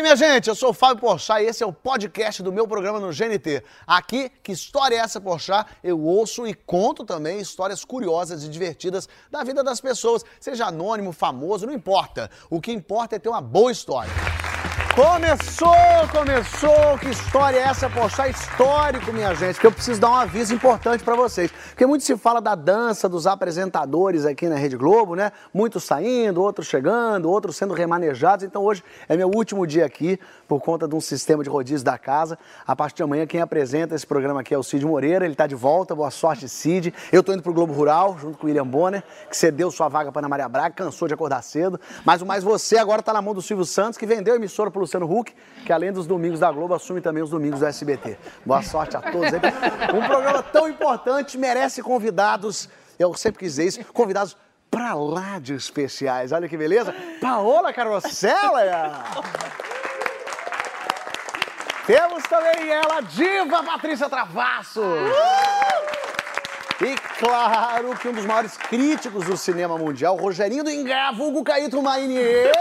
aí, minha gente? Eu sou o Fábio Porchat e esse é o podcast do meu programa no GNT. Aqui, que história é essa, Porchat? Eu ouço e conto também histórias curiosas e divertidas da vida das pessoas, seja anônimo, famoso, não importa. O que importa é ter uma boa história. Começou, começou! Que história é essa? Poxa, histórico, minha gente, que eu preciso dar um aviso importante para vocês. Porque muito se fala da dança dos apresentadores aqui na Rede Globo, né? Muitos saindo, outros chegando, outros sendo remanejados. Então hoje é meu último dia aqui por conta de um sistema de rodízio da casa. A partir de amanhã, quem apresenta esse programa aqui é o Cid Moreira, ele tá de volta. Boa sorte, Cid. Eu tô indo pro Globo Rural, junto com o William Bonner, que cedeu sua vaga para Ana Maria Braga, cansou de acordar cedo. Mas o mais você agora tá na mão do Silvio Santos, que vendeu a emissora pro Luciano Huck, que além dos domingos da Globo, assume também os domingos do SBT. Boa sorte a todos. Um programa tão importante merece convidados, eu sempre quis dizer isso, convidados pra lá de especiais. Olha que beleza. Paola Carosella. Temos também ela, diva Patrícia Travasso. E claro que um dos maiores críticos do cinema mundial, Rogerinho do Engravo, Hugo Caíto Mainier.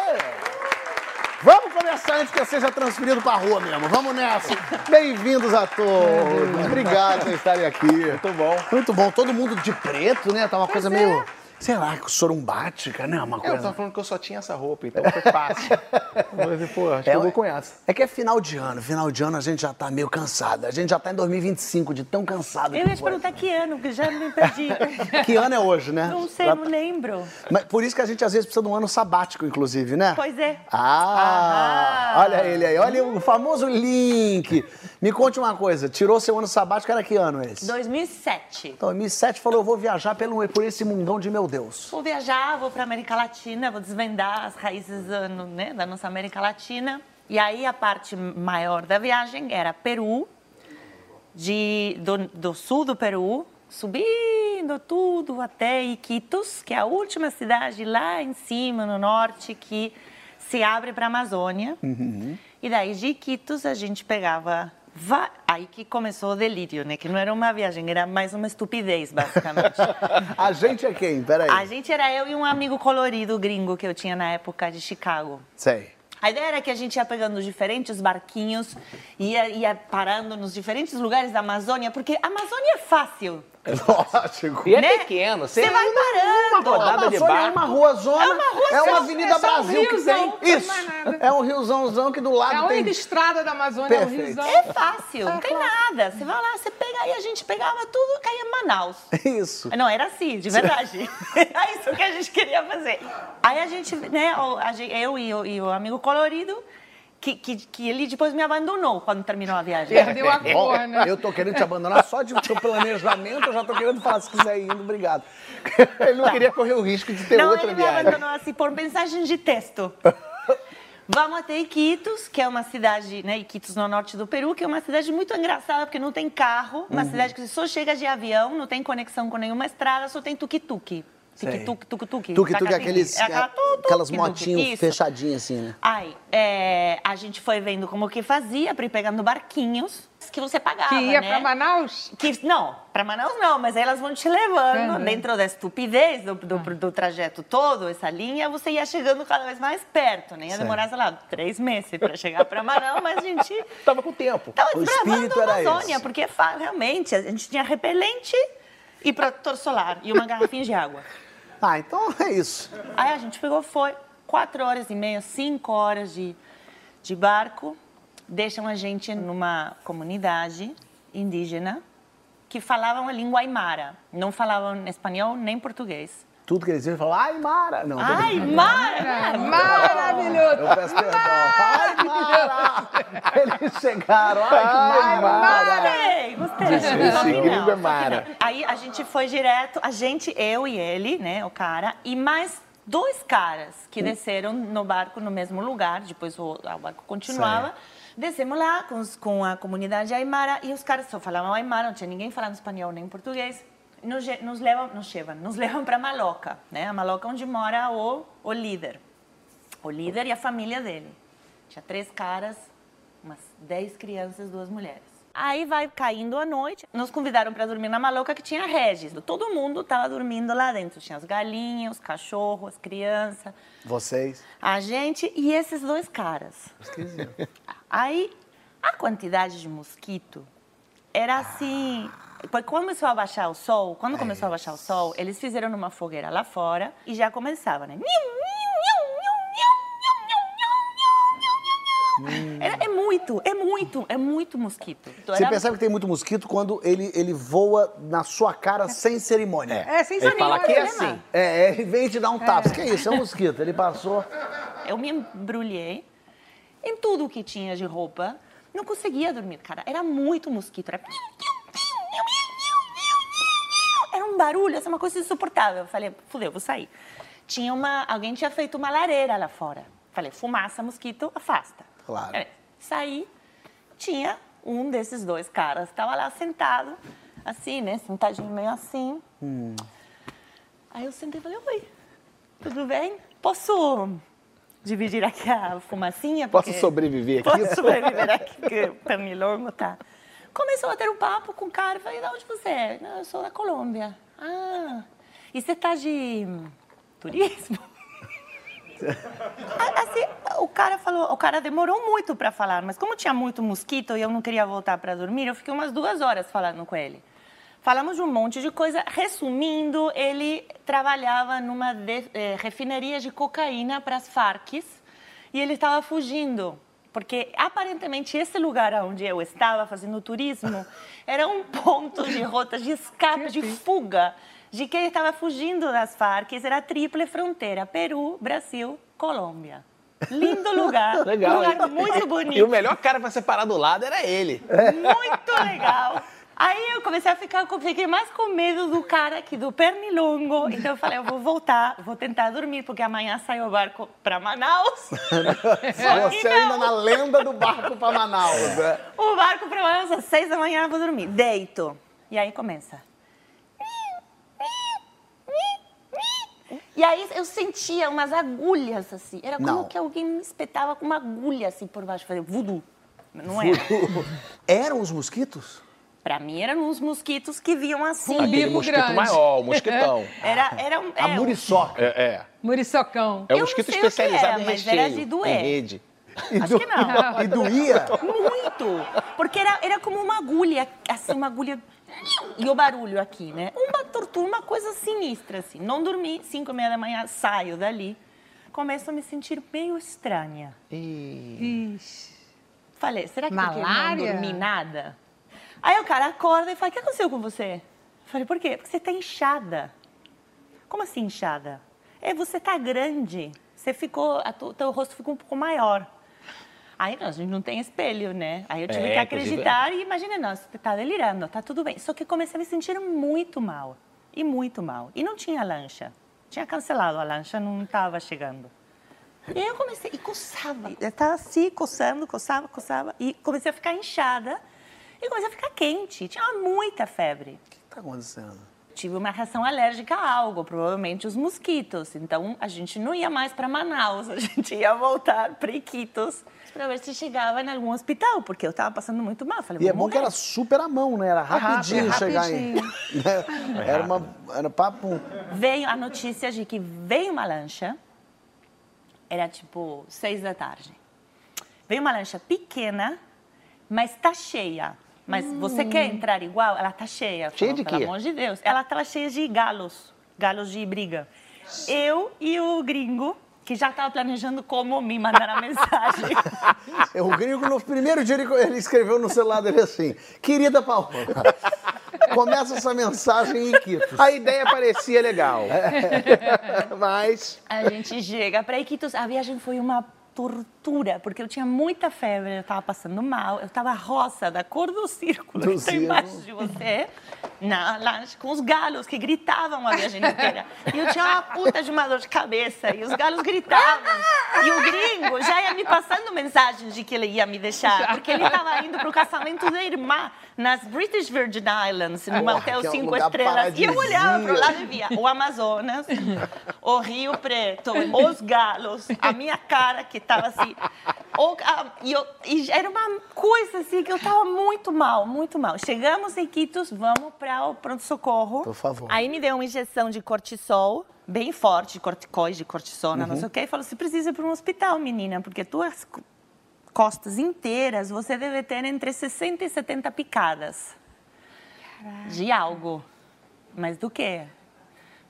Vamos começar antes que eu seja transferido pra rua mesmo. Vamos nessa. Bem-vindos a todos. Obrigado por estarem aqui. Muito bom. Muito bom. Todo mundo de preto, né? Tá uma coisa meio, sei lá, sorumbática, né? Uma Eu coisa... tava falando que eu só tinha essa roupa, então foi fácil. Eu falei, pô, acho que eu vou com essa. É que é final de ano. Final de ano a gente já tá meio cansado. A gente já tá em 2025, de tão cansado Eu que ia te perguntar que ano, que já me perdi. Que ano é hoje, né? Não sei, Já não tá- lembro. Mas por isso que a gente às vezes precisa de um ano sabático, inclusive, né? Pois é. Ah, Aham. Olha ele aí, olha o famoso link. Me conte uma coisa, tirou seu ano sabático, era que ano esse? 2007. Então, em 2007 falou, eu vou viajar pelo, por esse mundão de meu Deus. Vou viajar, vou para América Latina, vou desvendar as raízes né, da nossa América Latina. E aí a parte maior da viagem era Peru, de, do, do sul do Peru, subindo tudo até Iquitos, que é a última cidade lá em cima, no norte, que se abre para a Amazônia. E daí de Iquitos a gente pegava. va- Aí que começou o delírio, né? Que não era uma viagem, era mais uma estupidez, basicamente. A gente é quem? Peraí. A gente era eu e um amigo colorido gringo que eu tinha na época de Chicago. Sei. A ideia era que a gente ia pegando diferentes barquinhos, ia, ia parando nos diferentes lugares da Amazônia, porque a Amazônia é fácil. Lógico. E é né? pequeno, Você você vai parando. uma rodada de Amazônia é barco. uma rua zona, É uma rua é uma Avenida é só um Brasil que tem. tem Isso. É um riozãozão que do lado É a tem. única estrada da Amazônia, é o Perfeito. riozão. É fácil, não tem nada. Você vai lá, você pega e a gente pegava tudo, caía em Manaus. Isso. Não, era assim, de verdade. é isso que a gente queria fazer. Aí a gente, né, eu e e o amigo colorido, que, que, que ele depois me abandonou quando terminou a viagem. Perdeu a cor, né? Eu tô querendo te abandonar só de teu planejamento, eu já tô querendo falar se quiser ir indo, obrigado. Ele não queria correr o risco de ter Não, outra ele me viagem. abandonou assim por mensagem de texto. Vamos até Iquitos, que é uma cidade, né, Iquitos no norte do Peru, que é uma cidade muito engraçada, porque não tem carro, uma Uhum. cidade que você só chega de avião, não tem conexão com nenhuma estrada, só tem tuk-tuk. Tuk-tuk, tuk-tuk. Tuk-tuk é aqueles, É aquela tuk-tuk, aquelas motinhas fechadinhas assim, né? Aí, é, a gente foi vendo como que fazia para ir pegando barquinhos que você pagava, Que ia né? pra Manaus? Que, não, para Manaus não, mas aí elas vão te levando Uhum. dentro da estupidez do, do, do trajeto todo, essa linha, você ia chegando cada vez mais perto, né? Ia Certo. demorar, sei lá, três meses para chegar para Manaus, mas a gente Tava com tempo. tava O espírito a era Amazônia, esse. porque realmente a gente tinha repelente e protetor solar e uma garrafinha de água. Ah, então é isso. Aí a gente pegou, foi quatro horas e meia, cinco horas de, de barco, deixam a gente numa comunidade indígena que falavam a língua aimara, não falavam espanhol nem português. Tudo que eles dizem, falam, ai, Mara. Não, Ai, brincando. Mara! Maravilhoso! Eu peço perdão. Ai, Mara! Eles chegaram, ai, ai Mara! Gostei, gostei. Esse gringo não, é Mara. Aí a gente foi direto, a gente, eu e ele, né, o cara, e mais dois caras que desceram no barco no mesmo lugar, depois o, o barco continuava. Descemos lá com, os- com a comunidade aimara e os caras só falavam aimara, não tinha ninguém falando espanhol nem português. Nos, nos levam, nos levam, nos levam para Maloca, né? A Maloca onde mora o, o líder. O líder e a família dele. Tinha três caras, umas dez crianças, duas mulheres. Aí vai caindo a noite. Nos convidaram para dormir na maloca que tinha Regis. Todo mundo estava dormindo lá dentro. Tinha as galinhas, os cachorros, as crianças, Vocês. a gente e esses dois caras. Aí a quantidade de mosquito era assim. Porque começou a baixar o sol, quando começou a baixar o sol, eles fizeram uma fogueira lá fora e já começava, né? É, é muito, é muito, é muito mosquito. Então, Você era- percebe que tem muito mosquito quando ele, ele voa na sua cara sem cerimônia. É, sem Ele fala que é assim. É, é, ele vem te dar um tapa. Que é isso? É um mosquito. Ele passou. Eu me embrulhei em tudo que tinha de roupa. Não conseguia dormir, cara. Era muito mosquito. Era... Barulho, essa é uma coisa insuportável. Eu falei, fudeu, vou sair. Tinha uma... Alguém tinha feito uma lareira lá fora. Falei, fumaça, mosquito, afasta. Claro. É, saí, tinha um desses dois caras. Estava lá sentado, assim, né? Sentadinho meio assim. Aí eu sentei e falei, oi, tudo bem? Posso dividir aqui a fumacinha? Posso Porque- sobreviver aqui? Posso sobreviver aqui, que o pernilongo tá... Começou a ter um papo com o cara, falei, de onde você é? Não, eu sou da Colômbia. Ah, e você tá de turismo? Assim, o cara falou, o cara demorou muito para falar, mas como tinha muito mosquito e eu não queria voltar para dormir, eu fiquei umas duas horas falando com ele. Falamos de um monte de coisa. Resumindo, ele trabalhava numa de, eh, refinaria de cocaína para as Farcs e ele estava fugindo. Porque aparentemente esse lugar onde eu estava fazendo turismo era um ponto de rota de escape, de fuga, de que ele estava fugindo das Farc. Era a tríplice fronteira: Peru, Brasil, Colômbia. Lindo lugar, Legal. lugar muito bonito. E o melhor cara pra separar do lado era ele. Muito legal. Aí eu comecei a ficar, fiquei mais com medo do cara que do pernilongo. Então eu falei, eu vou voltar, vou tentar dormir, porque amanhã sai o barco para Manaus. Você ainda na lenda do barco pra Manaus. né? O barco para Manaus às seis da manhã, eu vou dormir. Deito. E aí começa. E aí eu sentia umas agulhas assim. Era como Não. que alguém me espetava com uma agulha assim por baixo. Fazia voodoo. Não era. Eram os mosquitos? Pra mim eram uns mosquitos que vinham assim. Um Aquele bico mosquito grande. maior, o mosquitão. Era, era um. A é, muriçoca. É, é. Muriçocão. É um mosquito especializado em mas era recheio, de doer. em rede. E, Acho que não. e doía? Muito! Porque era, era como uma agulha, assim, uma agulha. E o barulho aqui, né? Uma tortura, uma coisa sinistra, assim. Não dormi, cinco e meia da manhã, saio dali. Começo a me sentir meio estranha. Ixi. Falei, será que porque eu não Malária? dormi nada? Aí o cara acorda e fala, o que aconteceu com você? Falei, por quê? Porque você tá inchada. Como assim inchada? É, você tá grande. Você ficou, a tu, teu rosto ficou um pouco maior. Aí não, a gente não tem espelho, né? Aí eu tive É, que inclusive, acreditar e imaginei, não, você tá delirando, tá tudo bem. Só que comecei a me sentir muito mal. E muito mal. E não tinha lancha. Tinha cancelado a lancha, não estava chegando. E aí eu comecei, e coçava. Eu estava assim, coçando, coçava, coçava. E comecei a ficar inchada. E comecei a ficar quente. Tinha muita febre. O que tá acontecendo? Tive uma reação alérgica a algo, provavelmente os mosquitos. Então a gente não ia mais para Manaus, a gente ia voltar para Iquitos para ver se chegava em algum hospital, porque eu estava passando muito mal. Falei, E é bom que morrer. era super à mão, né? Era rapidinho rápido, chegar em. né? Era uma. Era papo. Veio a notícia de que veio uma lancha, era tipo seis da tarde. Veio uma lancha pequena, mas tá cheia. Mas você quer entrar igual? Ela tá cheia. Cheia de Pelo quê? amor de Deus. Ela tava cheia de galos, galos de briga. Eu e o gringo, que já tava planejando como me mandar a mensagem. O gringo, no primeiro dia, ele, ele escreveu no celular dele assim: Querida Paola, começa essa mensagem em Quitos. A ideia parecia legal. Mas. A gente chega para Iquitos. A viagem foi uma tortura, porque eu tinha muita febre, eu estava passando mal, eu estava rosa, da cor do círculo Do que está embaixo de você. na lanche com os galos que gritavam a viagem inteira. E eu tinha uma puta de uma dor de cabeça e os galos gritavam. E o gringo já ia me passando mensagens de que ele ia me deixar, porque ele estava indo para o casamento da irmã nas British Virgin Islands, num hotel é um cinco estrelas. E eu olhava para o lado e via o Amazonas, o Rio Preto, os galos, a minha cara que estava assim. O- a- e, eu- e era uma coisa assim que eu estava muito mal, muito mal. Chegamos em Quitos, vamos para o pronto-socorro. Por favor. Aí me deu uma injeção de cortisol, bem forte, de corticoide, de cortisona, Uhum. não sei o quê, e falou: você precisa ir para um hospital, menina, porque tuas co- costas inteiras você deve ter entre 60 e 70 picadas de algo. Mas do quê?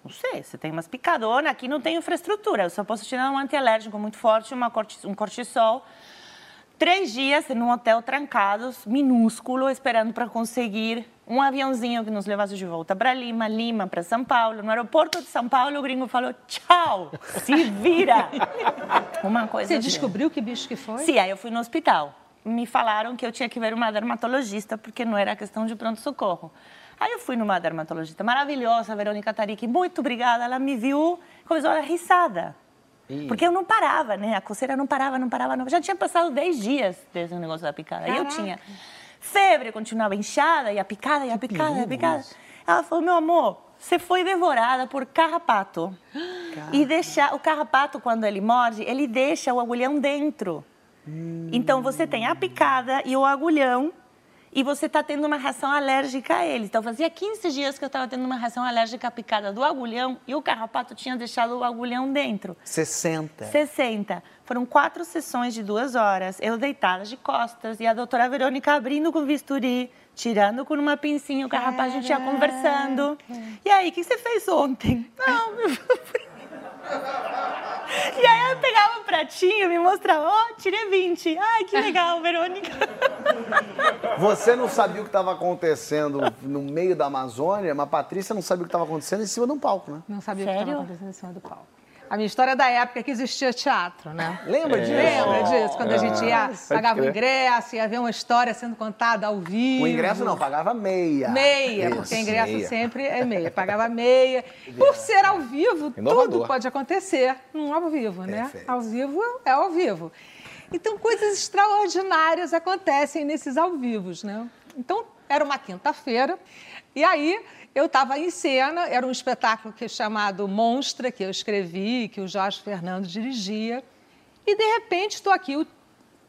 Não sei, você tem umas picadonas, aqui não tem infraestrutura, eu só posso te dar um antialérgico muito forte, uma corti- um cortisol. Três dias num hotel trancados, minúsculo, esperando para conseguir um aviãozinho que nos levasse de volta para Lima, Lima para São Paulo. No aeroporto de São Paulo, o gringo falou: tchau, se vira. Uma coisa Você assim. descobriu que bicho que foi? Sim, aí eu fui no hospital. Me falaram que eu tinha que ver uma dermatologista, porque não era questão de pronto-socorro. Aí eu fui numa dermatologista maravilhosa, Verônica Tarique, muito obrigada. Ela me viu, começou a dar risada. Porque eu não parava, né? A coceira não parava, não parava. Não... Já tinha passado 10 dias desde o negócio da picada. Aí eu Caraca. tinha febre, continuava inchada, e a picada, e a picada, e a picada. Ela falou, meu amor, você foi devorada por carrapato. E deixar o carrapato, quando ele morde, ele deixa o agulhão dentro. Então você tem a picada e o agulhão e você está tendo uma reação alérgica a ele. Então fazia 15 dias que eu estava tendo uma reação alérgica à picada do agulhão e o carrapato tinha deixado o agulhão dentro. 60. 60. Foram quatro sessões de duas horas, eu deitada de costas e a doutora Verônica abrindo com bisturi, tirando com uma pincinha o carrapato, a gente ia conversando. E aí, o que você fez ontem? Não, meu... E aí eu pegava um pratinho, me mostrava, ó, tirei 20. Ai, que legal, Verônica. Você não sabia o que estava acontecendo no meio da Amazônia, mas a Patrícia não sabia o que estava acontecendo em cima de um palco, né? Não sabia o que Sério? estava acontecendo em cima do palco. A minha história é da época que existia teatro, né? Lembra disso? Lembra disso? Quando a gente ia, pagava o ingresso, ia ver uma história sendo contada ao vivo. O ingresso não, pagava meia. Meia, Isso, porque ingresso meia. sempre é meia. Pagava meia. Por ser ao vivo, Inovador. tudo pode acontecer num ao vivo, né? Perfeito. Ao vivo é ao vivo. Então, coisas extraordinárias acontecem nesses ao vivos, né? Então, era uma quinta-feira, e aí eu estava em cena, era um espetáculo que é chamado Monstra, que eu escrevi, que o Jorge Fernando dirigia, e de repente estou aqui, o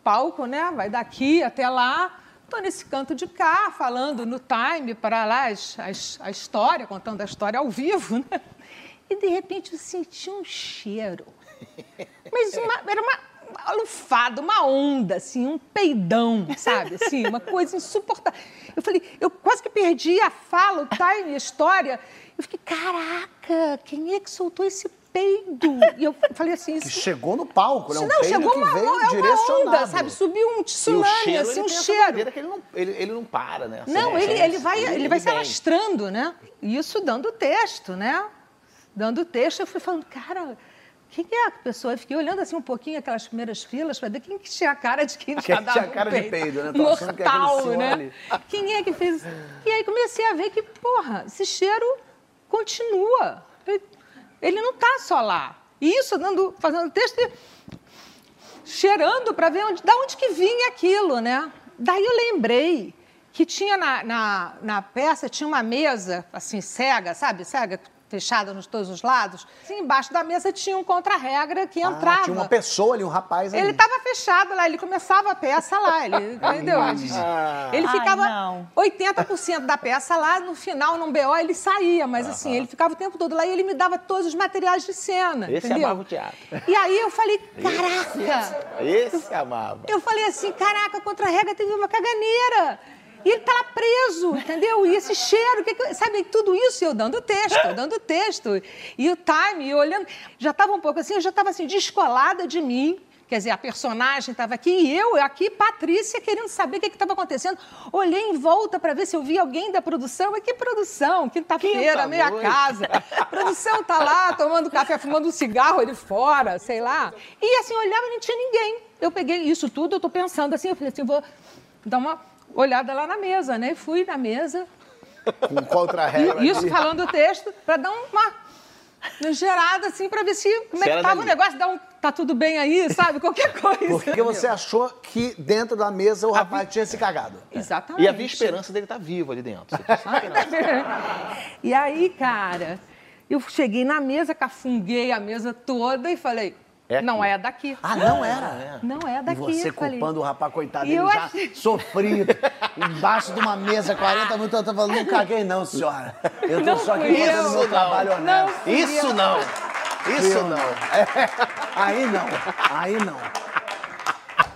palco, né? Vai daqui até lá. Estou nesse canto de cá, falando no time para lá as- as- a história, contando a história ao vivo, né? E de repente eu senti um cheiro. Mas uma- era uma, uma lufada, uma onda, assim, um peidão, sabe? Assim, uma coisa insuportável. Eu falei, eu quase que perdi a fala, o time, a história. Eu fiquei, caraca, quem é que soltou esse peido? E eu falei assim, Que isso chegou no palco, né? Um não, chegou uma, veio uma, é direcionado. onda, sabe? Subiu um E tsunami, cheiro, assim, ele um cheiro. ele não, ele, ele não para, né? Assim, Não, é, ele, é, ele vai, ele vai se vem. alastrando, né? Isso dando texto, né? Dando texto, eu fui falando, cara, quem é a pessoa? Eu fiquei olhando assim um pouquinho aquelas primeiras filas para ver quem que tinha a cara de quem tinha tinha dado um cara de peido, né? Tô que Mortal, senhor né? Quem é que fez? E aí comecei a ver que, porra, esse cheiro continua. Ele- não está só lá. E isso dando, fazendo texto e cheirando para ver onde, da onde que vinha aquilo, né? Daí eu lembrei que tinha na, na, na peça, tinha uma mesa, assim, cega, sabe? Cega, fechada nos todos os lados. Assim, embaixo da mesa tinha um contra-regra que Ah, entrava. tinha uma pessoa ali, um rapaz ali. Ele estava fechado lá, ele começava a peça lá, ele, entendeu? Ele Ai, ficava não. 80% da peça lá, no final, num BO, ele saía, mas assim, ele ficava o tempo todo lá e ele me dava todos os materiais de cena, Esse entendeu? amava o teatro. E aí eu falei, caraca! Esse amava. Eu falei assim, caraca, contra a regra teve uma caganeira. E ele tá lá preso, entendeu? E esse cheiro, que que- sabe, tudo isso eu dando texto, eu dando texto. E o time, e olhando, já estava um pouco assim, eu já estava assim, descolada de mim. Quer dizer, a personagem estava aqui e eu aqui, Patrícia, querendo saber o que estava acontecendo. Olhei em volta para ver se eu via alguém da produção. Mas que produção? Quinta-feira, Quinta meia casa. A produção tá lá tomando café, fumando um cigarro ali fora, sei lá. E assim, eu olhava e não tinha ninguém. Eu peguei isso tudo, eu tô pensando assim, eu falei assim, vou dar uma olhada lá na mesa, né? Fui na mesa, Com contra-regra. Isso falando o texto, para dar uma gerada assim, para ver se como Se é que tava dali. o negócio, dar um tá tudo bem aí, sabe? Qualquer coisa. Porque você achou que dentro da mesa o rapaz tinha se cagado. Exatamente. E havia esperança dele estar vivo ali dentro. Esperança. E aí, cara, eu cheguei na mesa, cafunguei a mesa toda e falei, É não é daqui. Ah, não era? Não é E daqui. você eu falei. culpando o rapaz, coitado, E ele eu já achei- sofrido, embaixo de uma mesa, 40 minutos, eu tô falando, não caguei não, senhora. Eu tô Não só aqui fazendo eu. meu trabalho Não honesto. fui Isso eu. não! Isso não! Aí não, aí não.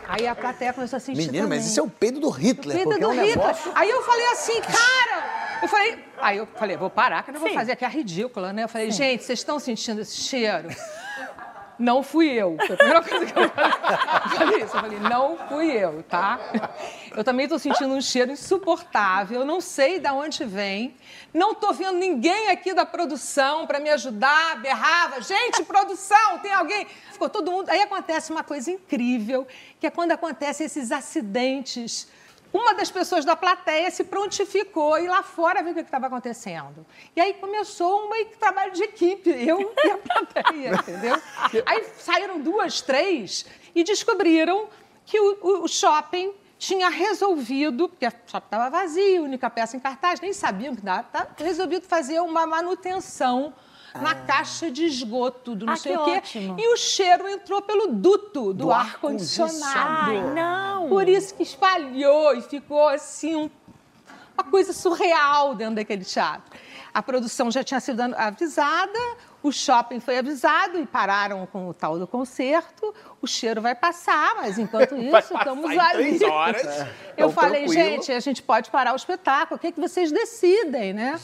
Aí a plateia começou a sentir Menino, mas também. isso é o peido do Hitler, Filho porque do é um Hitler. negócio... Aí eu falei assim, cara! Eu falei, aí eu falei, vou parar, que eu não vou Sim. fazer aqui a ridícula, né? Eu falei, gente, vocês estão sentindo esse cheiro? Não fui eu. Foi a primeira coisa que eu falei. Isso. Eu falei, não fui eu, tá? Eu também estou sentindo um cheiro insuportável. Não sei de onde vem. Não estou vendo ninguém aqui da produção para me ajudar. Berrava, gente, produção, tem alguém? Ficou todo mundo. Aí acontece uma coisa incrível, que é quando acontecem esses acidentes uma das pessoas da plateia se prontificou e lá fora ver o que estava acontecendo. E aí começou um trabalho de equipe, eu e a plateia, entendeu? Aí saíram duas, três e descobriram que o, o- o shopping tinha resolvido, porque o shopping estava vazio, única peça em cartaz, nem sabiam que dava, tá resolvido fazer uma manutenção na caixa de esgoto do não Ah, sei que o quê. ótimo. E o cheiro entrou pelo duto do, Do ar-condicionado. Ai, não! Por isso que espalhou e ficou assim um- uma coisa surreal dentro daquele teatro. A produção já tinha sido avisada, o shopping foi avisado e pararam com o tal do concerto. O cheiro vai passar, mas enquanto isso, estamos em ali. três horas. Eu Então, falei, tranquilo. gente, a gente pode parar o espetáculo, o que, é que vocês decidem, né?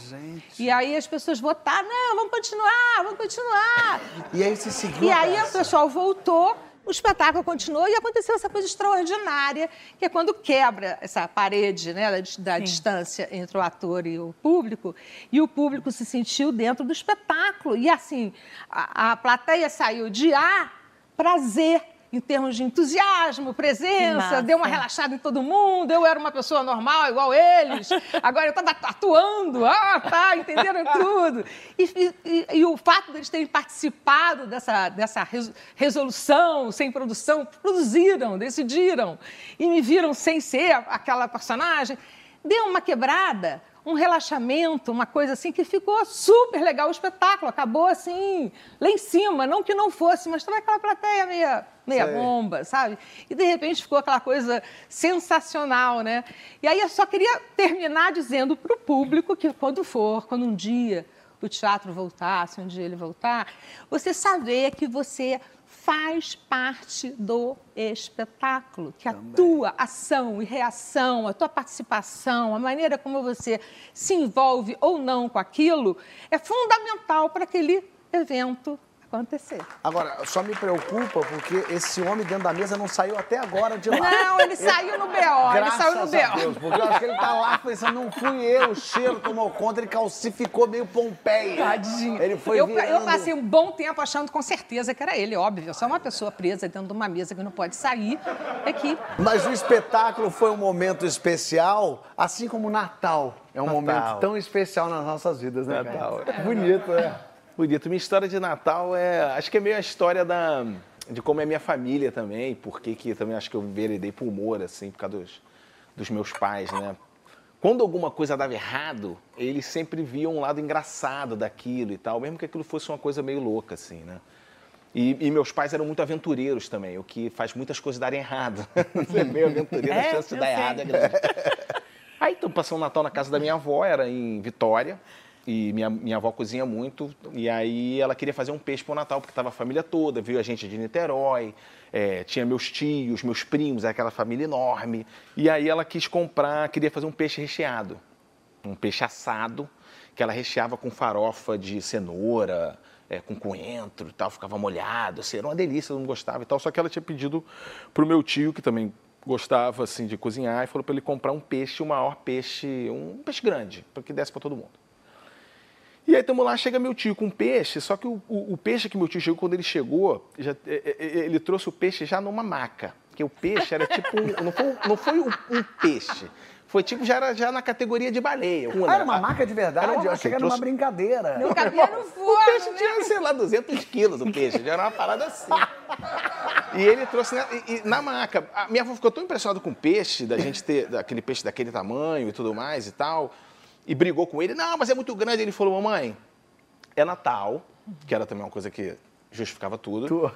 E aí as pessoas votaram, não, vamos continuar, vamos continuar. E aí você seguiu E aí o pessoal voltou, o espetáculo continuou e aconteceu essa coisa extraordinária, que é quando quebra essa parede né, da, da distância entre o ator e o público, e o público se sentiu dentro do espetáculo. E assim, a, a plateia saiu de A para Z. Em termos de entusiasmo, presença, deu uma relaxada em todo mundo. Eu era uma pessoa normal, igual eles. Agora eu estava atuando. Ah, tá, entenderam tudo. E, e- e- o fato deles terem participado dessa, dessa res- resolução, sem produção, produziram, decidiram. E me viram sem ser aquela personagem. Deu uma quebrada, um relaxamento, uma coisa assim que ficou super legal o espetáculo. Acabou assim, lá em cima. Não que não fosse, mas estava aquela plateia meia, meia bomba, sabe? E de repente ficou aquela coisa sensacional, né? E aí eu só queria terminar dizendo para o público que quando for, quando um dia o teatro voltar, se um dia ele voltar, você saber que você faz parte do espetáculo, que a tua ação e reação, a tua participação, a maneira como você se envolve ou não com aquilo é fundamental para aquele evento acontecer. Agora, só me preocupa porque esse homem dentro da mesa não saiu até agora de lá. Não, ele saiu no BO, ele Graças saiu no a Deus, BO. porque eu acho que ele tá lá pensando, não fui eu, o cheiro tomou conta, ele calcificou meio Pompeia. Tadinho. Ele foi eu, virando... eu passei um bom tempo achando com certeza que era ele, óbvio. Só uma pessoa presa dentro de uma mesa que não pode sair é que Mas o espetáculo foi um momento especial, assim como o Natal é um Natal. momento tão especial nas nossas vidas, né, Natal. cara? Bonito, né? Bonito. Minha história de Natal é. Acho que é meio a história da, de como é minha família também, porque que também acho que eu enveredei por humor, assim, por causa dos, dos meus pais, né? Quando alguma coisa dava errado, eles sempre viam um lado engraçado daquilo e tal, mesmo que aquilo fosse uma coisa meio louca, assim, né? E, e meus pais eram muito aventureiros também, o que faz muitas coisas darem errado. Você é meio aventureiro, a É, chance de eu dar sei. errado é grande. Aí, então, passou o Natal na casa da minha avó, era em Vitória. E minha, minha avó cozinha muito. E aí ela queria fazer um peixe pro Natal, porque tava a família toda, veio a gente de Niterói, é, tinha meus tios, meus primos, aquela família enorme. E aí ela quis comprar, queria fazer um peixe recheado. Um peixe assado, que ela recheava com farofa de cenoura, é, com coentro e tal, ficava molhado, assim, era uma delícia, todo mundo gostava e tal. Só que ela tinha pedido pro meu tio, que também gostava assim de cozinhar, e falou para ele comprar um peixe, o maior peixe, um peixe grande, para que desse para todo mundo. E aí estamos lá, chega meu tio com peixe, só que o, o- o peixe que meu tio chegou, quando ele chegou, já- é, é, é, ele trouxe o peixe já numa maca, porque o peixe era tipo. um- não foi, não foi um, um peixe. Foi tipo, já era já na categoria de baleia. Ah, era uma maca de verdade? Era uma Eu achei que ele era uma trouxe- brincadeira. Não cabia no O forno, peixe né? tinha, sei lá, 200 quilos o peixe, já era uma parada assim. E ele trouxe na, e- e na maca. A minha avó ficou tão impressionada com o peixe, da gente ter daquele peixe daquele tamanho e tudo mais e tal, e brigou com ele. Não, mas é muito grande. Ele falou, mamãe, é Natal, que era também uma coisa que justificava tudo,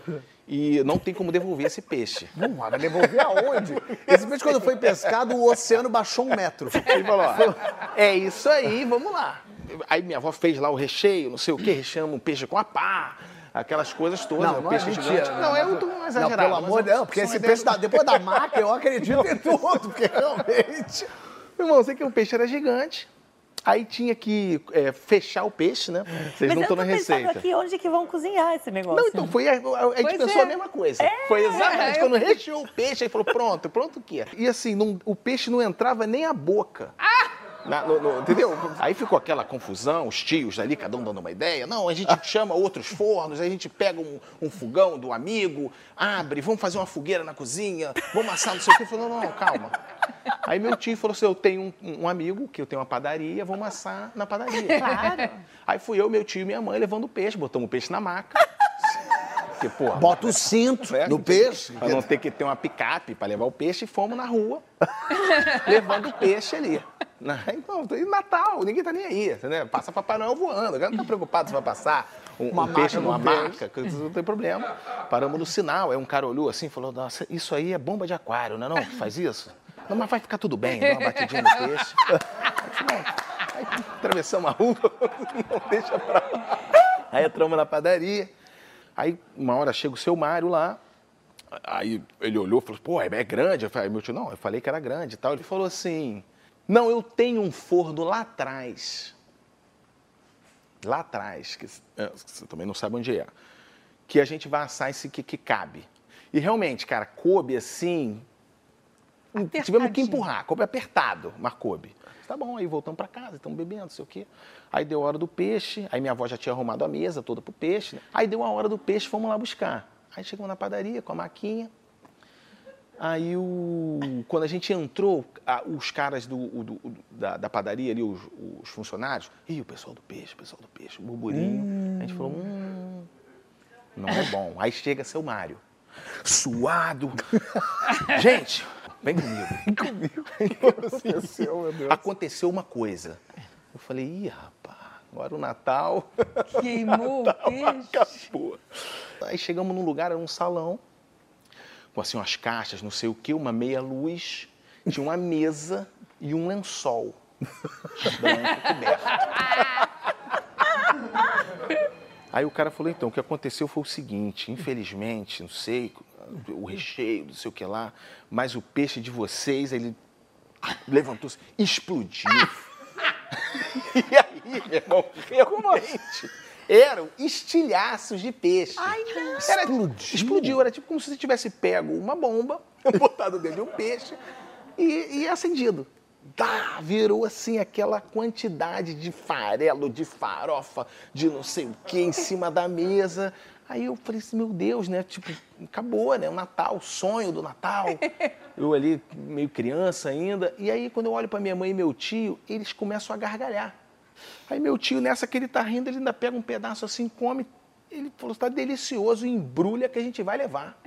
e não tem como devolver esse peixe. Não, vai devolver aonde? Esse peixe, quando foi pescado, o oceano baixou um metro. Ele falou, ó, é isso aí, vamos lá. Aí minha avó fez lá o recheio, não sei o quê, recheamos um peixe com a pá, aquelas coisas todas. Não, não é peixe mentira. gigante. Não, é muito Não, exagerado. pelo mas amor de é- Deus, porque esse peixe, da- depois da maca, eu acredito em tudo, porque realmente... Meu irmão, sei que o peixe era gigante. Aí tinha que é, fechar o peixe, né? Vocês Mas não estão na receita. aqui onde que vão cozinhar esse negócio. Não, então foi a, a, gente pensou é. a mesma coisa. foi exatamente é, quando recheou o peixe, aí falou, pronto, pronto o quê? E assim, não- o peixe não entrava nem a boca. Na- no- no- entendeu? Aí ficou aquela confusão, os tios ali, cada um dando uma ideia. Não, a gente chama outros fornos, a gente pega um, um fogão do amigo, abre, vamos fazer uma fogueira na cozinha, vamos assar não sei o quê. Falou, não, não, calma. Aí meu tio falou assim, eu tenho um, um amigo que eu tenho uma padaria, vamos assar na padaria. Claro. Aí fui eu, meu tio e minha mãe levando o peixe, botamos o peixe na maca. Porque, porra, Bota o cinto né? no peixe. Pra não ter que ter uma picape para levar o peixe, e fomos na rua, levando o peixe ali. Na- Então, Natal, ninguém tá nem aí, entendeu? Passa Papai Noel voando, agora não tá preocupado se vai passar um, Uma um peixe numa marca, não tem problema. Paramos no sinal, aí um cara olhou assim e falou, nossa, isso aí é bomba de aquário, não é não? Faz isso? Não, mas vai ficar tudo bem, dá uma batidinha no peixe. Aí atravessamos a rua, não deixa pra lá. Aí entramos na padaria. Aí uma hora chega o seu Mário lá. Aí ele olhou e falou, pô, é é grande. Eu falei, meu tio, não, eu falei que era grande e tal. Ele falou assim, não, eu tenho um forno lá atrás. Lá atrás, que é, você também não sabe onde é. Que a gente vai assar esse que, que cabe. E realmente, cara, coube assim. Tivemos que empurrar, coube apertado, mas coube. Tá bom, aí voltamos para casa, estamos bebendo, não sei o quê. Aí deu a hora do peixe, aí minha avó já tinha arrumado a mesa toda pro peixe. né? Aí deu a hora do peixe, fomos lá buscar. Aí chegamos na padaria com a maquinha. Aí o... quando a gente entrou, a- os caras do, o- do- da, da padaria ali, os, os funcionários, ih, o pessoal do peixe, o pessoal do peixe, burburinho. A gente falou, hum, não é bom. Aí chega seu Mário, suado. gente, vem comigo. Vem comigo. aconteceu, meu Deus. Aconteceu uma coisa. Eu falei, ih, rapaz, agora o Natal Queimou o peixe. acabou. Aí chegamos num lugar, era um salão, com assim umas caixas, não sei o que, uma meia luz, tinha uma mesa e um lençol branco coberto. Aí o cara falou, então, o que aconteceu foi o seguinte, infelizmente, não sei, o recheio, não sei o que lá, mas o peixe de vocês, ele levantou-se, explodiu. e aí, meu irmão, realmente, eram estilhaços de peixe. Ai, não. Era, Explodiu? Explodiu, era tipo como se você tivesse pego uma bomba, botado dentro de um peixe e, e acendido. Tá, virou assim aquela quantidade de farelo, de farofa, de não sei o que em cima da mesa. Aí eu falei assim, meu Deus, né? Tipo, acabou, né? O Natal, o sonho do Natal. Eu ali, meio criança ainda. E aí, quando eu olho para minha mãe e meu tio, eles começam a gargalhar. Aí meu tio, nessa que ele tá rindo, ele ainda pega um pedaço assim, come. Ele falou, está delicioso, embrulha que a gente vai levar.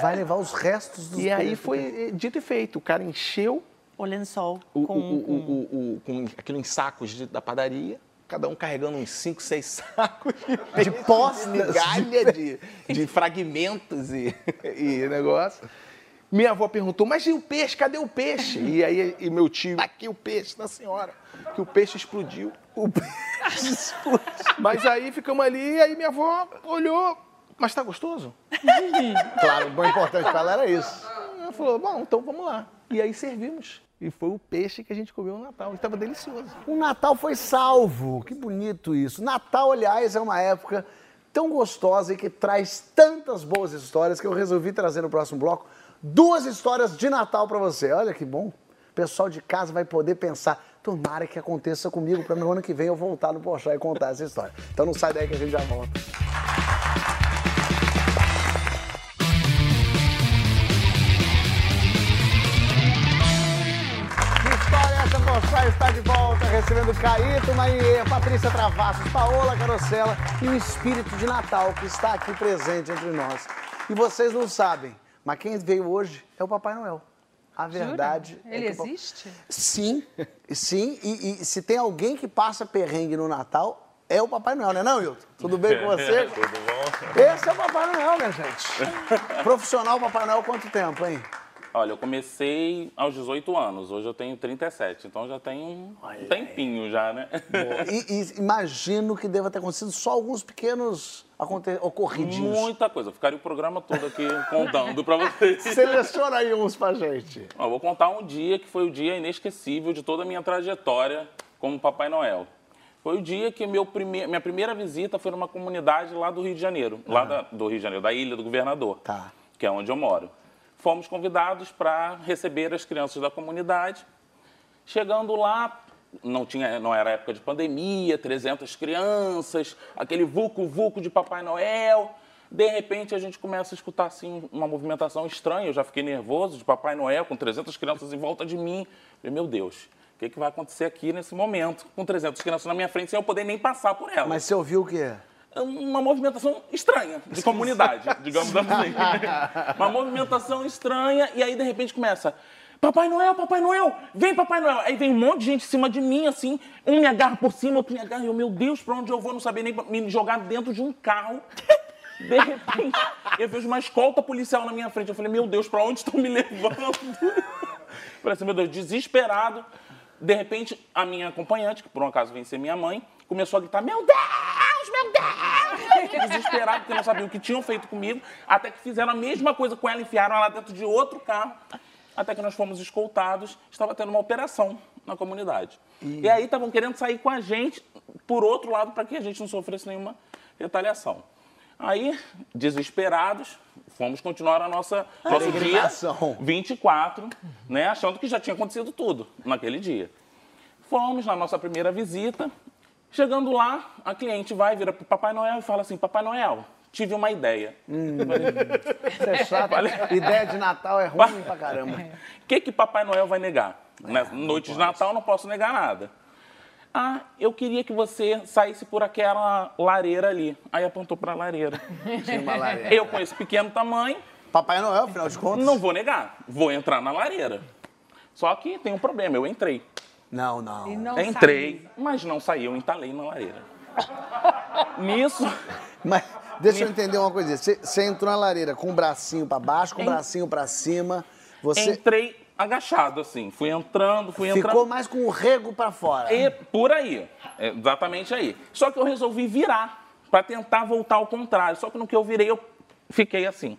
Vai levar os restos dos E aí foi eh, dito e feito. O cara encheu O lençol o, com, o, com- o, o, o- com aquilo em sacos de- da padaria, cada um carregando uns 5, 6 sacos de, peixe, postas. de migalha, de, de fragmentos e, e negócio. Minha avó perguntou, mas e o peixe? Cadê o peixe? E aí e meu tio, "Tá aqui o peixe da senhora, que o peixe explodiu. O peixe explodiu. Mas aí ficamos ali, aí minha avó olhou, mas tá gostoso? Claro, o importante pra ela era isso. Ela falou, bom, então vamos lá. E aí servimos. E foi o peixe que a gente comeu no Natal. Estava delicioso. O Natal foi salvo. Que bonito isso. Natal, aliás, é uma época tão gostosa e que traz tantas boas histórias que eu resolvi trazer no próximo bloco duas histórias de Natal pra você. Olha que bom. O pessoal de casa vai poder pensar, tomara que aconteça comigo para no ano que vem eu voltar no Pochá e contar essa história. Então não sai daí que a gente já volta. Está de volta, recebendo Caíto Maie, Patrícia Travassos, Paola Carosella e o espírito de Natal que está aqui presente entre nós. E vocês não sabem, mas quem veio hoje é o Papai Noel. A verdade Jura? é Ele que o pa- existe? Sim, sim. E, e se tem alguém que passa perrengue no Natal, é o Papai Noel, né não, Wilton? Tudo bem com você? Tudo bom? Esse é o Papai Noel, minha gente. Profissional Papai Noel, quanto tempo, hein? Olha, eu comecei aos 18 anos, hoje eu tenho 37, então já tem um tempinho já, né? E, e imagino que deva ter acontecido só alguns pequenos aconte- ocorridinhos. Muita coisa, eu ficaria o programa todo aqui contando pra vocês. Seleciona aí uns pra gente. Ó, vou contar um dia que foi o dia inesquecível de toda a minha trajetória como Papai Noel. Foi o dia que meu prime... minha primeira visita foi numa comunidade lá do Rio de Janeiro, lá da- do Rio de Janeiro, da Ilha do Governador, Tá. que é onde eu moro. Fomos convidados para receber as crianças da comunidade. Chegando lá, não, tinha, não era época de pandemia, 300 crianças, aquele vulco-vulco de Papai Noel. De repente, a gente começa a escutar assim, uma movimentação estranha. Eu já fiquei nervoso de Papai Noel, com 300 crianças em volta de mim. Falei, meu Deus, o que, que vai acontecer aqui nesse momento? Com 300 crianças na minha frente, sem eu poder nem passar por elas Mas você ouviu o quê? Uma movimentação estranha de comunidade, digamos assim. Uma movimentação estranha e aí de repente começa Papai Noel, Papai Noel, vem Papai Noel. Aí vem um monte de gente em cima de mim, assim, um me agarra por cima, outro me agarra. E eu, meu Deus, pra onde eu vou? Não sabia nem me jogar dentro de um carro. De repente, eu vejo uma escolta policial na minha frente. Eu falei, meu Deus, pra onde estão me levando? Falei assim, meu Deus, desesperado. De repente, a minha acompanhante, que por um acaso vem ser minha mãe, começou a gritar, meu Deus, meu Deus! Desesperado, porque não sabiam o que tinham feito comigo. Até que fizeram a mesma coisa com ela, enfiaram ela dentro de outro carro. Até que nós fomos escoltados, estava tendo uma operação na comunidade. E, aí estavam querendo sair com a gente, por outro lado, para que a gente não sofresse nenhuma retaliação. Aí, desesperados, fomos continuar a nossa nosso dia Peregrinação. 24, né, achando que já tinha acontecido tudo naquele dia. Fomos na nossa primeira visita. Chegando lá, a cliente vai, vira para o Papai Noel e fala assim: Papai Noel, tive uma ideia. Isso é chato. Ideia de Natal é ruim pra caramba. O que, que Papai Noel vai negar? Né? Noite de Natal não posso negar nada. Ah, eu queria que você saísse por aquela lareira ali. Aí apontou para a lareira. Tinha uma lareira. Eu, com esse pequeno tamanho, Papai Noel, afinal de contas? não vou negar. Vou entrar na lareira. Só que tem um problema, eu entrei. Não, não. Não Entrei, mas não saí, eu entalei na lareira. Nisso, Mas deixa eu entender uma coisa. Você, você entrou na lareira com o bracinho pra baixo, com o bracinho pra cima. Você entrei agachado, assim. Fui entrando, fui entrando. ficou mais com o rego pra fora. E por aí, é, exatamente aí. Só que eu resolvi virar para tentar voltar ao contrário. Só que no que eu virei, eu fiquei assim.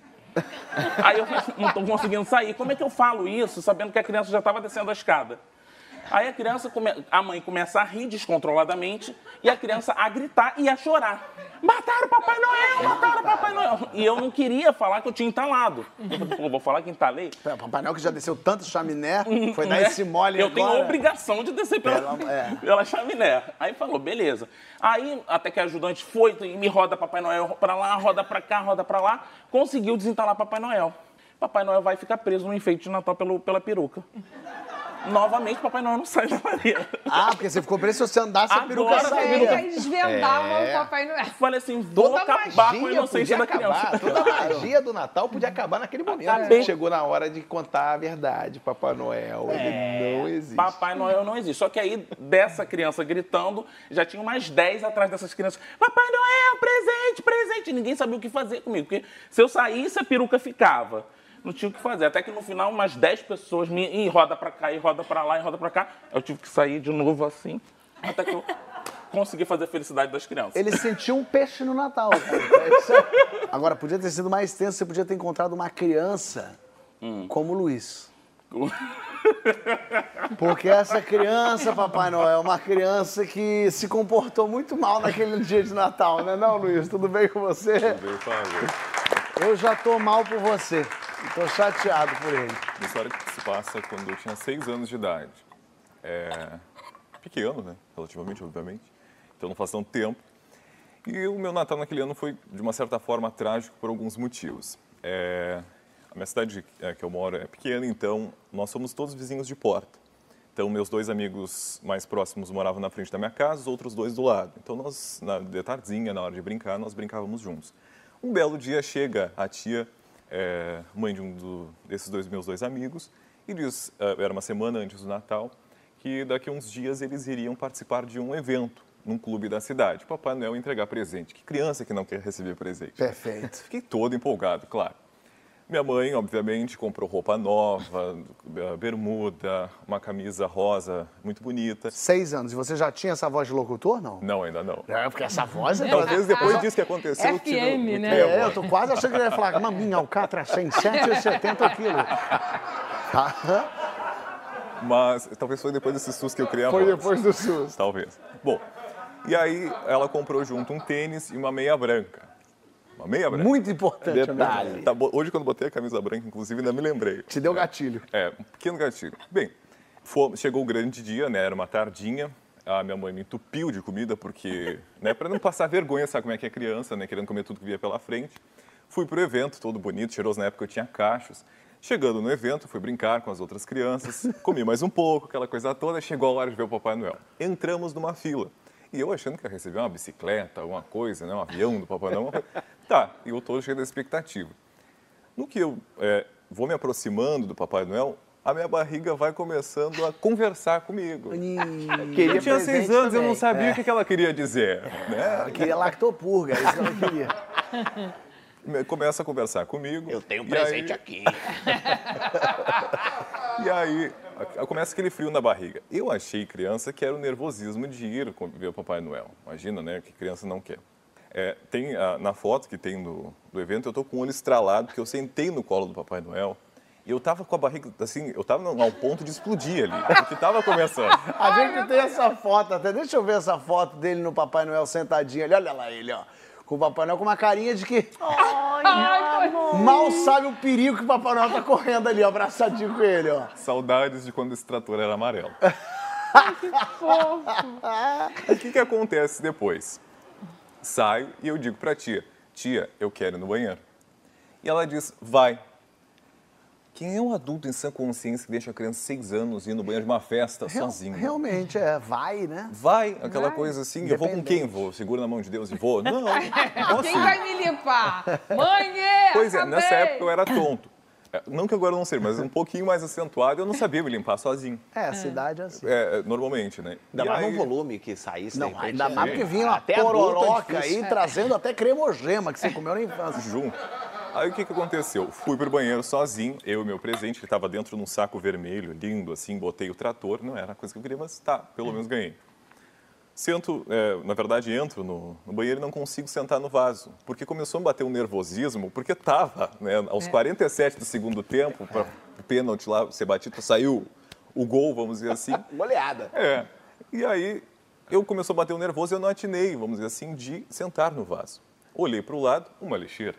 Aí eu falei, não estou conseguindo sair. Como é que eu falo isso, sabendo que a criança já estava descendo a escada? Aí a criança, come... a mãe começa a rir descontroladamente e a criança a gritar e a chorar. Mataram o Papai Noel, mataram o Papai Noel. E eu não queria falar que eu tinha entalado. Eu falei, vou falar que entalei? Pera, Papai Noel que já desceu tanto chaminé, foi dar né? esse mole Eu agora. tenho a obrigação de descer pela, Pela- é. pela chaminé. Aí falou, beleza. Aí, até que a ajudante foi e me roda Papai Noel pra lá, roda pra cá, roda pra lá, conseguiu desentalar Papai Noel. Papai Noel vai ficar preso no enfeite de Natal pelo, pela peruca. Novamente, Papai Noel não sai da lareira. Ah, porque você ficou preso se você andasse, a peruca Agora Aí saía. eles desvendavam É. o Papai Noel. Falei assim, vou Toda a acabar com a magia inocência da criança. acabar. Toda a magia do Natal podia acabar naquele momento. Acabei. Chegou na hora de contar a verdade. Papai Noel, ele não existe. Papai Noel não existe. Só que aí, dessa criança gritando, já tinha mais 10 atrás dessas crianças. Papai Noel, presente, presente. E ninguém sabia o que fazer comigo. Porque se eu saísse, a peruca ficava. Não tinha o que fazer. Até que no final, umas 10 pessoas me. E roda pra cá, e roda pra lá, e roda pra cá. Eu tive que sair de novo assim. Até que eu consegui fazer a felicidade das crianças. Ele sentiu um peixe no Natal. cara. Agora, podia ter sido mais tenso, você podia ter encontrado uma criança Hum. como o Luiz. Porque essa criança, Papai Noel, é uma criança que se comportou muito mal naquele dia de Natal, né não, Luiz? Tudo bem com você? Veio fazer. Eu já tô mal por você. Tô chateado por ele. Uma história que se passa quando eu tinha seis anos de idade. É, pequeno, né? Relativamente, obviamente. Então não faz tanto tempo. E o meu Natal naquele ano foi, de uma certa forma, trágico por alguns motivos. É, a minha cidade é, que eu moro é pequena, então nós somos todos vizinhos de porta. Então, meus dois amigos mais próximos moravam na frente da minha casa, os outros dois do lado. Então, nós, na, de tardinha, na hora de brincar, nós brincávamos juntos. Um belo dia chega a tia, é, mãe de um do, desses dois meus dois amigos, e diz, é, era uma semana antes do Natal, que daqui a uns dias eles iriam participar de um evento num clube da cidade. Papai Noel entregar presente. Que criança que não quer receber presente? Perfeito. Fiquei todo empolgado, claro. Minha mãe, obviamente, comprou roupa nova, bermuda, uma camisa rosa muito bonita. Seis anos. E você já tinha essa voz de locutor, não? Não, ainda não. É, porque essa voz é... Talvez depois disso que aconteceu, eu tive FM, muito né? É, eu tô quase achando que ele ia falar, maminha, alcatra, 170 quilos. Tá? Mas talvez foi depois desse susto que eu criei a Foi voz. depois do susto. Talvez. Bom, e aí ela comprou junto um tênis e uma meia branca. Uma meia branca. Muito importante. Detalhe. Tá, hoje, quando botei a camisa branca, inclusive, ainda me lembrei. Te deu gatilho. É, um pequeno gatilho. Bem, fo- chegou o grande dia, né? Era uma tardinha. A minha mãe me entupiu de comida, porque, né, para não passar vergonha, sabe como é que é criança, né? Querendo comer tudo que via pela frente. Fui pro evento, todo bonito, cheiroso. Na época eu tinha cachos. Chegando no evento, fui brincar com as outras crianças, comi mais um pouco, aquela coisa toda. Chegou a hora de ver o Papai Noel. Entramos numa fila. E eu achando que ia receber uma bicicleta, alguma coisa, né? Um avião do Papai Noel. Tá, e eu tô cheio da expectativa. No que eu é, vou me aproximando do Papai Noel, a minha barriga vai começando a conversar comigo. Queria Eu tinha seis anos, eu não também. sabia o que ela queria dizer. Né? Ela queria lactopurga, é isso ela queria. Me- Começa a conversar comigo. Eu tenho um presente aí- aqui. E aí começa aquele frio na barriga. Eu achei criança que era o nervosismo de ir com- ver o Papai Noel. Imagina, né? Que criança não quer. É, tem a- na foto que tem do, do evento, eu tô com o olho estralado, porque eu sentei no colo do Papai Noel. E eu tava com a barriga, assim, eu tava ao ponto de explodir ali, porque tava começando. A gente tem essa foto até. Deixa eu ver essa foto dele no Papai Noel sentadinho ali. Olha lá ele, ó. Com o Papai Noel com uma carinha de que mal sabe o perigo que o Papai Noel tá correndo ali, ó, abraçadinho com ele, ó. Saudades de quando esse trator era amarelo. O que, que acontece depois? Saio e eu digo pra tia, tia, eu quero ir no banheiro. E ela diz, vai. Quem é um adulto em sã consciência que deixa a criança de seis anos ir no banheiro de uma festa Real- sozinho? Realmente, é. Vai, né? Vai, aquela Vai. coisa assim, eu vou com quem? Vou, seguro na mão de Deus e vou? Não, não Quem ir. vai me limpar? Mãe, é, Pois é, nessa época eu era tonto. É, Não que agora não seja, mas um pouquinho mais acentuado, eu não sabia me limpar sozinho. É, a cidade é assim. É, normalmente, né? Ainda E mais aí- num volume que saísse. Não, repente, ainda é- mais porque vinha uma Até é pororoca aí, trazendo até cremogema que você comeu na infância. junto. Aí o que, que aconteceu? Fui pro banheiro sozinho, eu e meu presente, ele estava dentro de um saco vermelho, lindo, assim, botei o trator, não era a coisa que eu queria, mas tá, pelo menos ganhei. Sento, é, na verdade, entro no, no banheiro e não consigo sentar no vaso, porque começou a me bater um nervosismo, porque tava, né, aos 47 do segundo tempo, para o pênalti lá ser batido, saiu o gol, vamos dizer assim. Goleada. É. E aí eu começou a bater o nervoso e eu não atinei, vamos dizer assim, de sentar no vaso. Olhei para o lado, uma lixeira,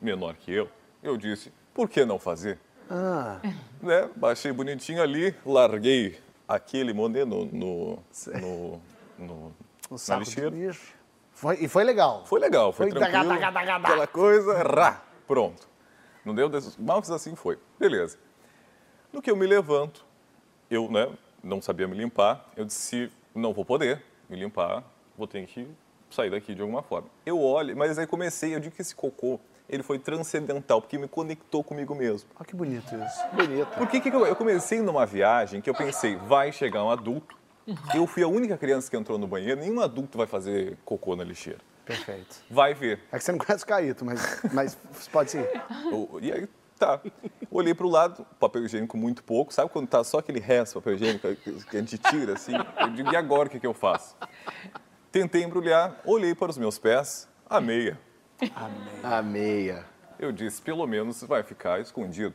menor que eu. Eu disse, por que não fazer? Ah, Né? Baixei bonitinho ali, larguei aquele monet no, no, no, no- o na lixeira. Foi, e foi legal. Foi legal, foi, Foi tranquilo. taca, taca, taca. Aquela coisa, rá, pronto. Não deu. Mas assim foi. Beleza. No que eu me levanto, eu né, não sabia me limpar, eu disse, não vou poder me limpar, vou ter que sair daqui de alguma forma. Eu olho, mas aí comecei, eu digo que esse cocô, ele foi transcendental, porque me conectou comigo mesmo. Olha que bonito isso. Bonito. Por que, que eu, eu comecei numa viagem que eu pensei, vai chegar um adulto, eu fui a única criança que entrou no banheiro, nenhum adulto vai fazer cocô na lixeira. Perfeito. Vai ver. É que você não conhece o Caíto, mas, mas pode ser. O- E aí, tá. Olhei pro lado, papel higiênico muito pouco. Sabe quando tá só aquele resto de papel higiênico que a gente tira, assim? Eu digo, e agora o que, que eu faço? Tentei embrulhar, olhei para os meus pés, a meia. A meia. Eu disse, pelo menos vai ficar escondido.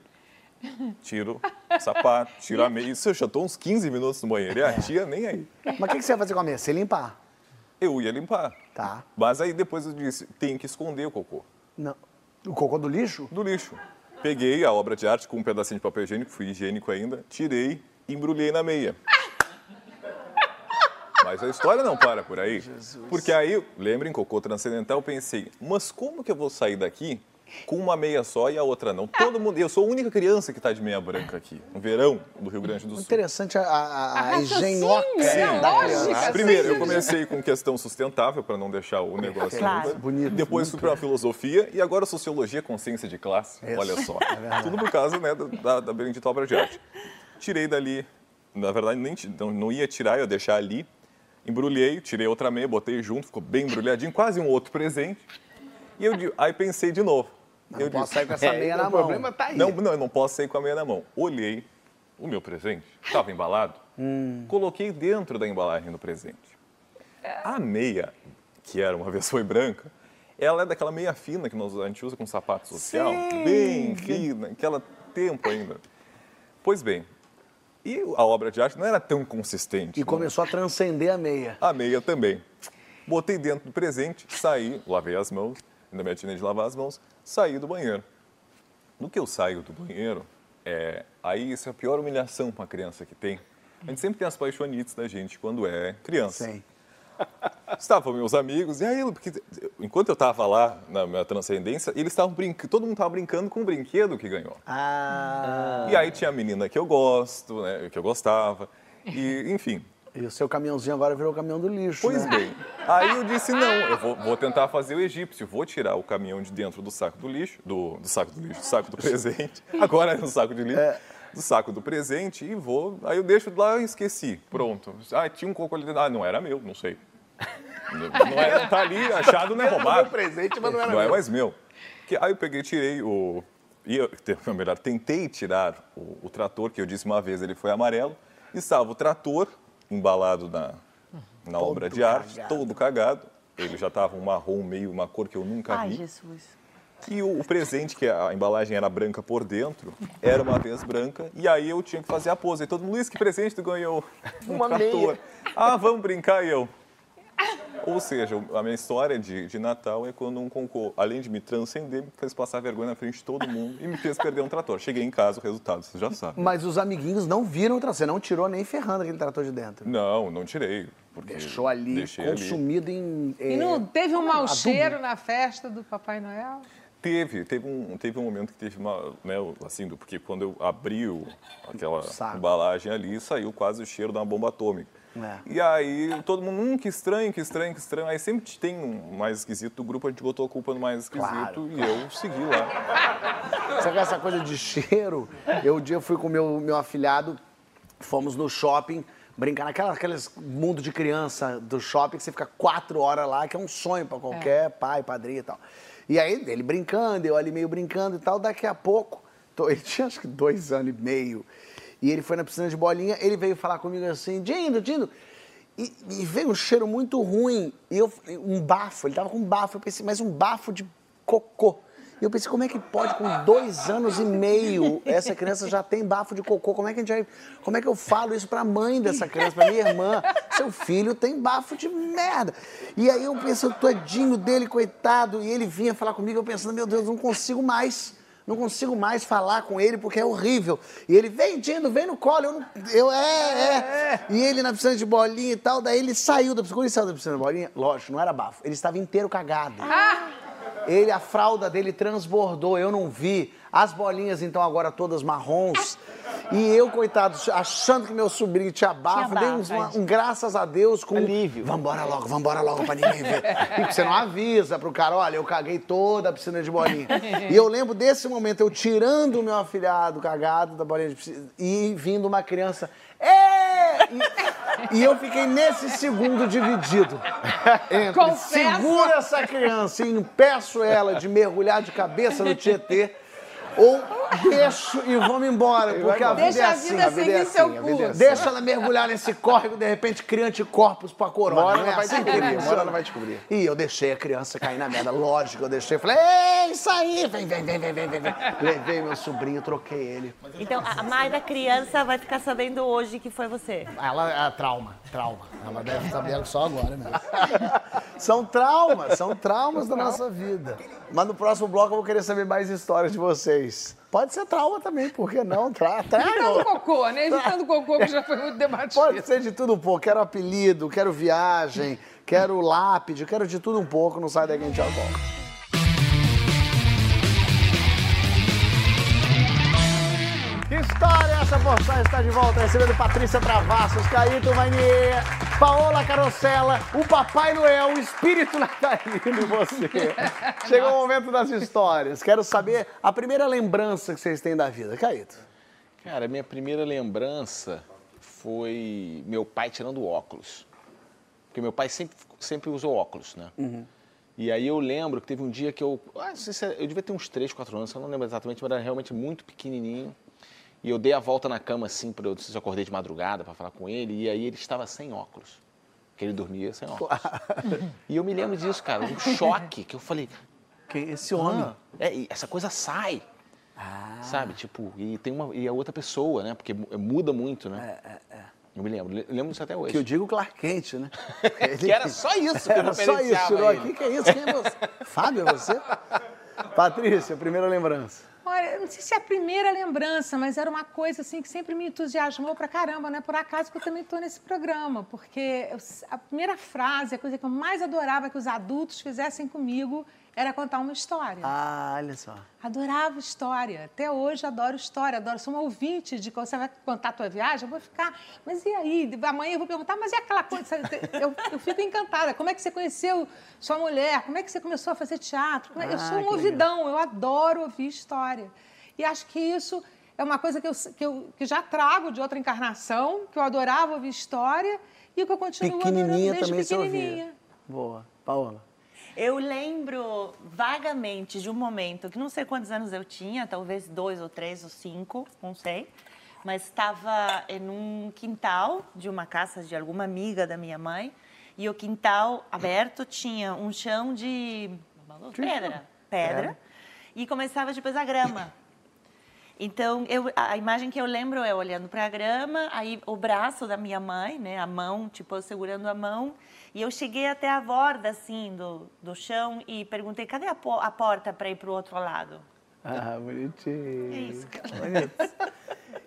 Tiro sapato, tiro a meia. Isso eu já tô uns 15 minutos no banheiro. E a tia nem aí. Mas o que, que você vai fazer com a meia? Você limpar. Eu ia limpar. Tá. Mas aí depois eu disse, tem que esconder o cocô. Não. O cocô do lixo? do lixo. Peguei a obra de arte com um pedacinho de papel higiênico, fui higiênico ainda, tirei e embrulhei na meia. Mas a história não para por aí. Porque aí, lembrem, cocô transcendental, pensei, mas como que eu vou sair daqui com uma meia só e a outra não. Todo mundo, eu sou a única criança que está de meia branca aqui, no verão do Rio Grande do Sul. Interessante a, a, a, engenhoca da lógica, sim. Primeiro, eu comecei com questão sustentável, para não deixar o negócio Claro. Bonito, Depois fui para a filosofia e agora sociologia, consciência de classe. Olha só. Tudo por causa né, da, da bendita obra de arte. Tirei dali, na verdade, nem, não, não ia tirar, ia deixar ali. Embrulhei, tirei outra meia, botei junto, ficou bem embrulhadinho, quase um outro presente. E eu aí pensei de novo. Não eu posso disse, sair com essa É, meia o na mão. problema tá aí. não, não, eu não posso sair com a meia na mão. Olhei o meu presente, estava embalado, coloquei dentro da embalagem do presente. A meia, que era uma vez foi branca, ela é daquela meia fina que nós, a gente usa com sapato social, Sim. bem fina, aquela tempo ainda. Pois bem, e a obra de arte não era tão consistente. E não. começou a transcender a meia. A meia também. Botei dentro do presente, saí, lavei as mãos, ainda me atinei de lavar as mãos, saí do banheiro. No que eu saio do banheiro, é, aí isso é a pior humilhação para uma criança que tem. A gente sempre tem as paixonites da gente quando é criança. Sim. Estavam meus amigos, e aí, porque enquanto eu estava lá na minha transcendência, eles estavam brincando, todo mundo estava brincando com o brinquedo que ganhou. Ah, E aí tinha a menina que eu gosto, né, que eu gostava, e enfim. E o seu caminhãozinho agora virou o caminhão do lixo, Pois né? bem, aí eu disse, não, eu vou, vou tentar fazer o egípcio, vou tirar o caminhão de dentro do saco do lixo, do, do saco do lixo, do saco do presente, agora é no saco de lixo, do saco do presente e vou, aí eu deixo lá e esqueci, pronto. Ah, tinha um coco ali dentro, ah, não era meu, não sei. Não é, tá ali, achado, não é roubado. meu presente, mas não era Não é meu. mais meu. Que, aí eu peguei, tirei o. E eu, te- ou melhor, tentei tirar o, o trator, que eu disse uma vez, ele foi amarelo. E estava o trator embalado na, na obra de arte, cagado. todo cagado. Ele já estava um marrom meio, uma cor que eu nunca Ai, vi. Jesus. E o, o presente, que a embalagem era branca por dentro, era uma vez branca. E aí eu tinha que fazer a pose. E todo mundo, Luiz, que presente tu ganhou? Um Uma trator. meia. Ah, vamos brincar e eu. Ou seja, a minha história de, de Natal é quando um concurso, além de me transcender, me fez passar vergonha na frente de todo mundo e me fez perder um trator. Cheguei em casa, o resultado, você já sabe. Mas os amiguinhos não viram o trator. Você não tirou nem ferrando aquele trator de dentro. Não, não tirei. Porque Deixou ali, deixei ali. consumido em. E é, não teve um mau adubo. cheiro na festa do Papai Noel? Teve, teve um, teve um momento que teve uma, né, assim, do- porque quando eu abri aquela Saco. embalagem ali, saiu quase o cheiro de uma bomba atômica. É. E aí todo mundo, hum, que estranho, que estranho, que estranho. Aí sempre tem um mais esquisito do grupo, a gente botou a culpa no mais esquisito Claro, e eu segui lá. Sabe essa coisa de cheiro? Eu um dia fui com meu meu afilhado, fomos no shopping brincar naquela aqueles mundo de criança do shopping que você fica quatro horas lá, que é um sonho pra qualquer pai, padrinho e tal. E aí ele brincando, eu ali meio brincando e tal, daqui a pouco, tô- ele tinha acho que dois anos e meio, e ele foi na piscina de bolinha, ele veio falar comigo assim, Dindo, Dindo, e, e veio um cheiro muito ruim, e eu, um bafo, ele tava com um bafo, eu pensei, mas um bafo de cocô. E eu pensei, como é que pode, com dois anos e meio, essa criança já tem bafo de cocô? Como é que a gente vai, como é que eu falo isso pra mãe dessa criança, pra minha irmã? Seu filho tem bafo de merda. E aí eu penso, todinho dele, coitado, e ele vinha falar comigo, eu pensando, meu Deus, não consigo mais. Não consigo mais falar com ele porque é horrível. E ele, vem, Dindo, vem no colo. Eu, não, eu é, é, E ele na piscina de bolinha e tal. Daí ele saiu da piscina. Quando ele saiu da piscina de bolinha, lógico, não era bafo. Ele estava inteiro cagado. Ele, a fralda dele transbordou, eu não vi. As bolinhas, então, agora todas marrons. E eu, coitado, achando que meu sobrinho tinha bafo, dei bafo, um, é. um graças a Deus com. Alívio. Vambora logo, vambora logo pra ninguém ver. E você não avisa pro cara, olha, eu caguei toda a piscina de bolinha. E eu lembro desse momento, eu tirando o meu afilhado cagado da bolinha de piscina e vindo uma criança. É! E, e eu fiquei nesse segundo dividido. Entre Confesso. segura essa criança e impeço ela de mergulhar de cabeça no Tietê. Ou deixo e vamos embora, porque a vida Deixa é a assim. vida a vida é seguir assim, seu é curso. assim. Deixa ela mergulhar nesse córrego, de repente cria anticorpos pra corona. Uma hora não ela é vai assim descobrir, ela vai descobrir. E eu deixei a criança cair na merda, lógico, eu deixei. Falei, é isso aí, vem, vem, vem, vem, vem, vem. vem. Levei meu sobrinho, troquei ele. Então, a mãe da criança vai ficar sabendo hoje que foi você. Ela é trauma, trauma. Ela deve saber só agora mesmo. São traumas, são traumas da nossa vida. Mas no próximo bloco eu vou querer saber mais histórias de vocês. Pode ser trauma também, por que não? Tra Evitando trago. cocô, né? Evitando cocô, que já foi muito debatido. Pode ser de tudo um pouco. Quero apelido, quero viagem, quero lápide, quero de tudo um pouco. Não sai daqui, a gente já volta. História essa porção está de volta, recebendo Patrícia Travassos, Caíto Manier, Paola Carosella, o Papai Noel, o espírito natalino em você. Chegou o momento das histórias. Quero saber a primeira lembrança que vocês têm da vida. Caíto. Cara, minha primeira lembrança foi meu pai tirando óculos. Porque meu pai sempre, sempre usou óculos, né? E aí eu lembro que teve um dia que eu. ah, não sei se é- eu devia ter uns 3, 4 anos, eu não lembro exatamente, mas era realmente muito pequenininho. E eu dei a volta na cama assim, pra eu, não sei se eu acordei de madrugada para falar com ele, e aí ele estava sem óculos. Porque ele dormia sem óculos. e eu me lembro disso, cara, um choque, que eu falei. Que esse homem. Ah, é, essa coisa sai. Sabe? Tipo, e tem uma. E a outra pessoa, né? Porque mu- muda muito, né? Eu me lembro, le- lembro disso até hoje. Que eu digo Clark Kent, né? Que era só isso que Era só isso, tirou ele. aqui. Que é isso? Quem é você? Fábio, é você? Patrícia, primeira lembrança. Olha, não sei se é a primeira lembrança, mas era uma coisa assim que sempre me entusiasmou pra caramba, não é por acaso que eu também estou nesse programa, porque eu- a primeira frase, a coisa que eu mais adorava que os adultos fizessem comigo era contar uma história. Ah, olha só. Adorava história. Até hoje adoro história. Adoro. Sou uma ouvinte de quando você vai contar a tua viagem, eu vou ficar. Mas e aí? Amanhã eu vou perguntar, mas e aquela coisa? Eu, eu fico encantada. Como é que você conheceu sua mulher? Como é que você começou a fazer teatro? É- eu Ah, sou um ouvidão, eu adoro ouvir história. E acho que isso é uma coisa que eu, que eu que já trago de outra encarnação, que eu adorava ouvir história e que eu continuo adorando desde pequenininha. Boa. Paola. Eu lembro vagamente de um momento que não sei quantos anos eu tinha, talvez dois ou três ou cinco, não sei. Mas estava em um quintal de uma casa de alguma amiga da minha mãe e o quintal aberto tinha um chão de pedra, pedra, e começava depois a grama. Então, eu, a imagem que eu lembro é olhando para a grama, aí o braço da minha mãe, né, a mão, tipo, eu segurando a mão, e eu cheguei até a borda, assim, do, do chão e perguntei, cadê a, po- a porta para ir para o outro lado? Ah, bonitinho. É isso, cara.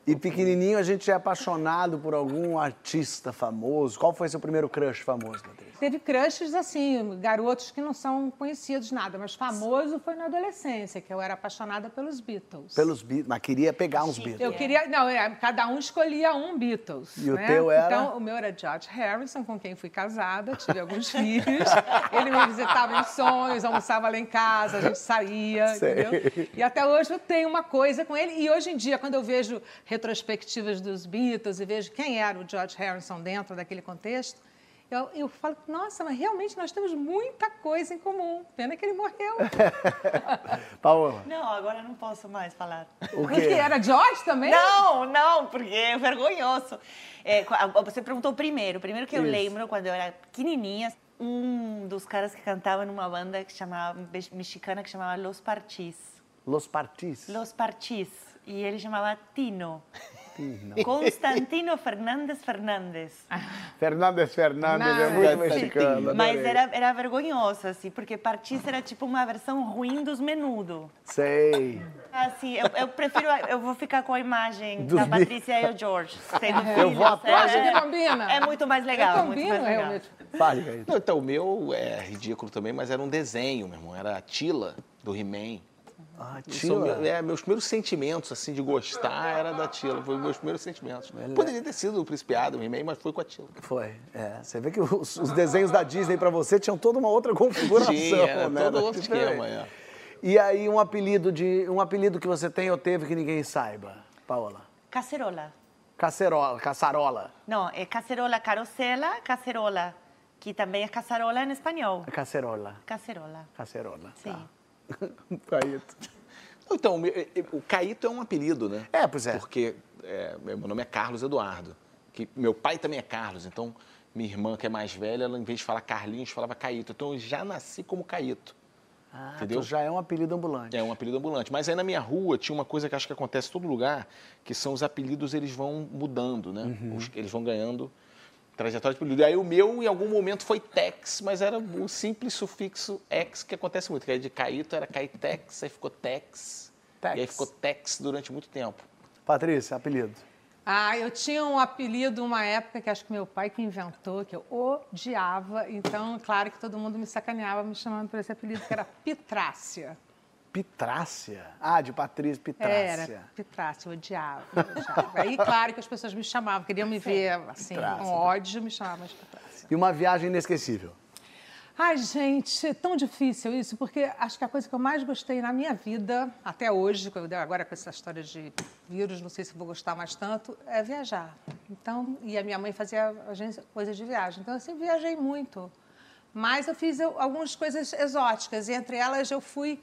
E pequenininho a gente é apaixonado por algum artista famoso. Qual foi seu primeiro crush famoso, Patrícia? Teve crushes, assim, garotos que não são conhecidos nada, mas famoso foi na adolescência, que eu era apaixonada pelos Beatles. Pelos Beatles, mas queria pegar uns. Beatles. Eu queria, não, é, cada um escolhia um Beatles. E o né? teu era? Então, o meu era George Harrison, com quem fui casada, tive alguns filhos. Ele me visitava em sonhos, almoçava lá em casa, a gente saía, Sei. entendeu? E até hoje eu tenho uma coisa com ele. E hoje em dia, quando eu vejo retrospectivas dos Beatles e vejo quem era o George Harrison dentro daquele contexto, eu, eu falo, nossa, mas realmente nós temos muita coisa em comum. Pena que ele morreu. Paola, Não, agora eu não posso mais falar. o Porque quê? era George também? Não, não, porque é vergonhoso. É, você perguntou primeiro. Primeiro que eu Isso. lembro, quando eu era pequenininha, um dos caras que cantava numa banda que chamava, mexicana que chamava Los Partis. Los Partis. Los Partis. E ele chamava Tino. Constantino Fernandes Fernandes. Fernandes Fernandes é muito mexicano. Mas era, era vergonhoso, assim, porque Partis era tipo uma versão ruim dos menudo. Sei. Assim, eu, eu prefiro, eu vou ficar com a imagem Dos da. Patrícia e o George. Tendo Eu vou atrás. é, combina. É muito mais legal. Eu muito combino, mais legal. realmente. Fale, Caíto. Não, então, o meu é ridículo também, mas era um desenho, meu irmão. Era a Tila, do He-Man. Ah, são Tila. meu- é, meus primeiros sentimentos, assim, de gostar era da Tila. Foi meus primeiros sentimentos. Poderia ter sido o Príncipe Adam, o He-Man, mas foi com a Tila. Foi. É, você vê que os, os desenhos da Disney pra você tinham toda uma outra configuração, Tinha, era né? todo outro esquema, é. E aí um apelido de um apelido que você tem ou teve que ninguém saiba, Paola? Cacerola. Cacerola, caçarola. Não, é cacerola carosela, cacerola, que também é caçarola em espanhol. Cacerola. Cacerola. Cacerola. Sim. Tá. Caíto. Então, o eh, eh, o Caíto é um apelido, né? É, pois é. Porque é, meu nome é Carlos Eduardo. Que meu pai também é Carlos, então minha irmã, que é mais velha, ela, em vez de falar Carlinhos, falava Caíto. Então eu já nasci como Caíto. Ah, Entendeu? então já é um apelido ambulante. É um apelido ambulante. Mas aí na minha rua tinha uma coisa que acho que acontece em todo lugar, que são os apelidos, eles vão mudando, né? Uhum. Os- eles vão ganhando trajetória de. E aí o meu, em algum momento, foi Tex, mas era o simples sufixo ex, que acontece muito. Que aí de Caíto era Caitex, aí ficou Tex. Tex. E aí ficou Tex durante muito tempo. Patrícia, apelido. Ah, eu tinha um apelido uma época que acho que meu pai que inventou, que eu odiava. Então, claro que todo mundo me sacaneava me chamando por esse apelido, que era Pitrácia. Pitrácia. Ah, de Patrícia Pitrácia. Era, Pitrácia, eu odiava, odiava. Aí, claro que as pessoas me chamavam, queriam me ver assim, Pitrácia. com ódio, me chamavam de Pitrácia. E uma viagem inesquecível. Ai, gente, é tão difícil isso, porque acho que a coisa que eu mais gostei na minha vida, até hoje, agora com essa história de vírus, não sei se vou gostar mais tanto, é viajar. Então, e a minha mãe fazia coisas de viagem, então eu sempre viajei muito. Mas eu fiz algumas coisas exóticas, e entre elas eu fui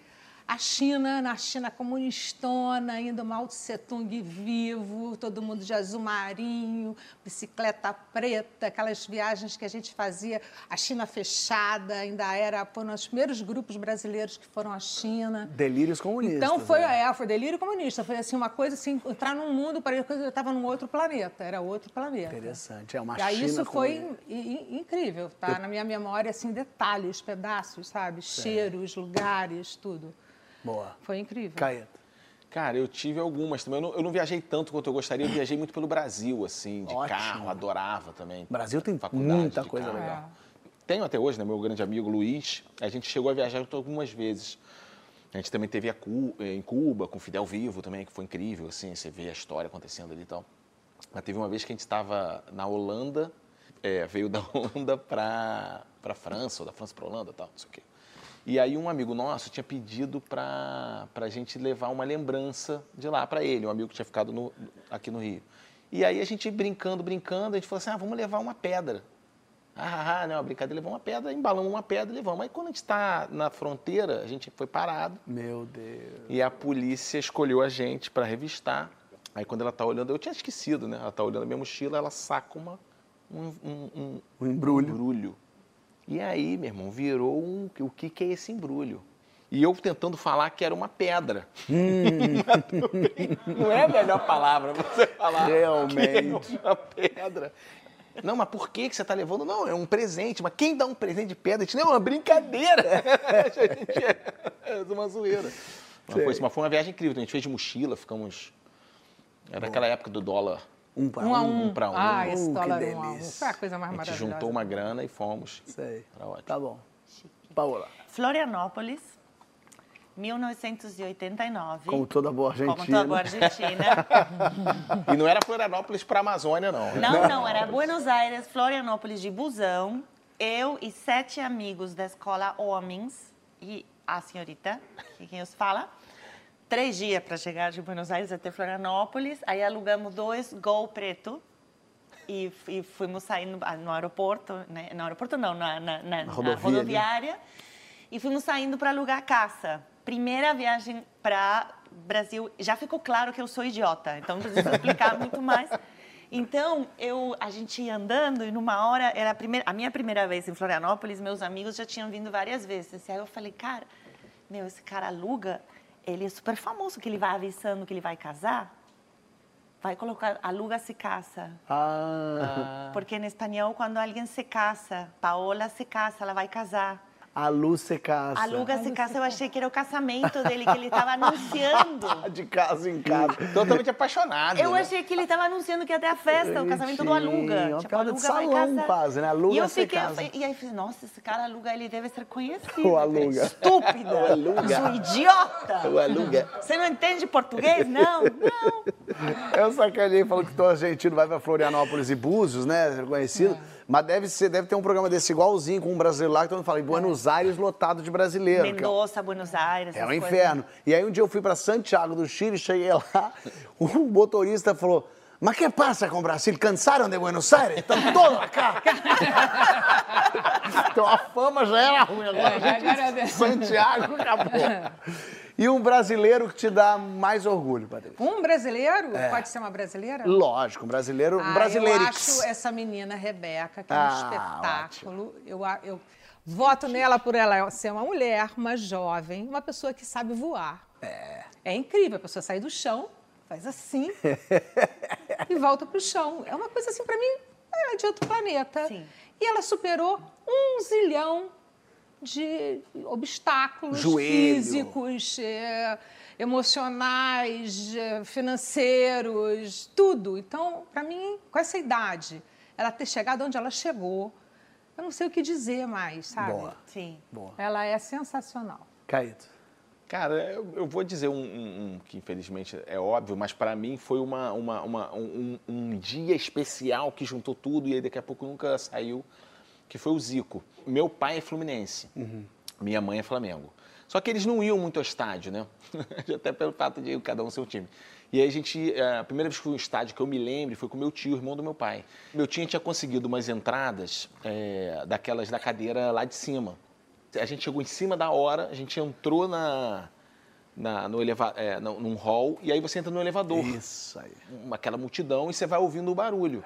à China, na China comunistona, indo Mao Tse Tung vivo, todo mundo de azul marinho, bicicleta preta, aquelas viagens que a gente fazia, a China fechada, ainda era, foi um dos primeiros grupos brasileiros que foram à China. Delírios comunistas. Então foi, né? é, foi delírio comunista, foi assim uma coisa assim, entrar num mundo, parecia que eu estava num outro planeta, era outro planeta. Interessante. É uma E aí China isso foi in- incrível, tá? Na minha memória, assim, detalhes, pedaços, sabe? Cheiros, lugares, tudo. Boa. Foi incrível. Caeta. Cara, eu tive algumas também. Eu não, eu não viajei tanto quanto eu gostaria, eu viajei muito pelo Brasil, assim, de Ótimo. carro, adorava também. Brasil tem Faculdade muita de coisa carro. legal. Tenho até hoje, né? Meu grande amigo Luiz, a gente chegou a viajar algumas vezes. A gente também teve a Cu- eh, em Cuba, com Fidel Vivo também, que foi incrível, assim, você vê a história acontecendo ali e tal. Mas teve uma vez que a gente estava na Holanda, eh, veio da Holanda para para França, ou da França para Holanda e tal, não sei o quê. E aí um amigo nosso tinha pedido para a gente levar uma lembrança de lá para ele, um amigo que tinha ficado no- aqui no Rio. E aí a gente brincando, brincando, a gente falou assim, ah, vamos levar uma pedra. Ah, ah, não, a brincadeira, levou uma pedra, embalamos uma pedra e levamos. Aí quando a gente está na fronteira, a gente foi parado Meu Deus. e a polícia escolheu a gente para revistar. Aí quando ela tá olhando, eu tinha esquecido, né? Ela tá olhando a minha mochila, ela saca uma, um, um, um- Um embrulho. embrulho. E aí, meu irmão, virou um. O que, que é esse embrulho? E eu tentando falar que era uma pedra. Bem, Não é a melhor palavra você falar. Realmente. É uma pedra. Não, mas por que, que você está levando? Não, é um presente. Mas quem dá um presente de pedra? A gente, não, é uma brincadeira. a gente é uma zoeira. Mas foi, isso, mas foi uma viagem incrível. A gente fez de mochila, ficamos. Era aquela época do dólar Um para Um a um. um. pra um. Ah, Uh, esse que dólar um a um. Foi a coisa mais A gente maravilhosa. juntou uma grana e fomos. Sei. Era ótimo. Tá bom. Paola, Florianópolis, 1989. como toda boa Como argentina. toda boa Argentina. E não era Florianópolis para Amazônia, não. Não, não, era Buenos Aires, Florianópolis de busão. Eu e sete amigos da escola homens e a senhorita, que quem os fala. Três dias para chegar de Buenos Aires até Florianópolis. Aí alugamos dois Gol preto e, e fomos saindo ah, no aeroporto, né? No aeroporto não, na, na, na- na rodovia, né? rodoviária. E fomos saindo para alugar casa. Primeira viagem para Brasil. Já ficou claro que eu sou idiota, então não preciso explicar muito mais. Então, eu, a gente ia andando e numa hora, era a, primeira, a minha primeira vez em Florianópolis, meus amigos já tinham vindo várias vezes. Aí eu falei, cara, meu, esse cara aluga, ele é super famoso, que ele vai avisando que ele vai casar. Vai colocar, aluga se casa. Ah, Porque em espanhol, quando alguém se casa, Paola se casa, ela vai casar. A luz se casa. Aluga se casa, eu achei que era o casamento dele, que ele estava anunciando. De casa em casa. Totalmente apaixonado. Eu né? achei que ele estava anunciando que ia ter a festa, o casamento do aluga. Bonitinho, uma piada de aluga, vai salão quase, né? Aluga, e eu se fiquei, casa. E aí eu falei, nossa, esse cara aluga, ele deve ser conhecido. O aluga. Estúpida. O aluga. Sou idiota. O aluga. Você não entende português? Não, não. Eu sacanei, falou que todo argentino vai pra Florianópolis e Búzios, né? Conhecido. Mas deve, ser, deve ter um programa desse igualzinho com um brasileiro lá que todo mundo fala em Buenos Aires lotado de brasileiro. que é- Mendoza, Buenos Aires. É um essas coisas. inferno. E aí um dia eu fui para Santiago do Chile, cheguei lá, o motorista falou: Mas que passa com o Brasil? Cansaram de Buenos Aires? Estão todos cá. então a fama já era ruim agora. É, agora- Santiago acabou. E um brasileiro que te dá mais orgulho, Patrícia? Um brasileiro? Pode ser uma brasileira? Lógico, um brasileiro, um Ah, brasileiro. Eu acho essa menina, Rebeca, que é um Ah, espetáculo. Eu, eu voto nela por ela ser uma mulher, uma jovem, uma pessoa que sabe voar. É. É incrível, a pessoa sair do chão, faz assim e volta pro chão. É uma coisa assim, para mim, é de outro planeta. Sim. E ela superou um zilhão de obstáculos Joelho. físicos, é, emocionais, é, financeiros, tudo. Então, para mim, com essa idade, ela ter chegado onde ela chegou, eu não sei o que dizer mais, sabe? Boa. Sim. Boa. Ela é sensacional. Caíto. Cara, eu, eu vou dizer um, um- um que infelizmente é óbvio, mas para mim foi uma, uma- uma- um, um- um dia especial que juntou tudo e aí daqui a pouco nunca saiu, que foi o Zico. Meu pai é fluminense, minha mãe é Flamengo. Só que eles não iam muito ao estádio, né? Até pelo fato de cada um ser um time. E aí a gente, eh, a primeira vez que fui ao estádio que eu me lembro foi com meu tio, irmão do meu pai. Meu tio tinha conseguido umas entradas eh, daquelas da cadeira lá de cima. A gente chegou em cima da hora, a gente entrou na, na- no eleva, é, num hall e aí você entra no elevador. Isso aí. Uma- aquela multidão e você vai ouvindo o barulho.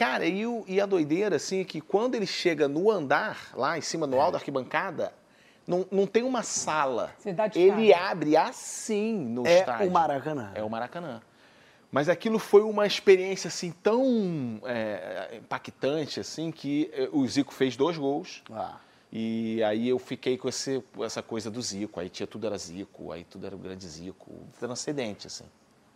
Cara, e, o- e a doideira, assim, é que quando ele chega no andar, lá em cima, no alto da arquibancada, não, não tem uma sala. Cidade ele Cara. abre assim no É estádio. o Maracanã. É o Maracanã. Mas aquilo foi uma experiência, assim, tão é, impactante, assim, que eh, o Zico fez dois gols. Ah. E aí eu fiquei com esse, com essa coisa do Zico. Aí tinha tudo era Zico, aí tudo era o grande Zico. Transcendente, assim.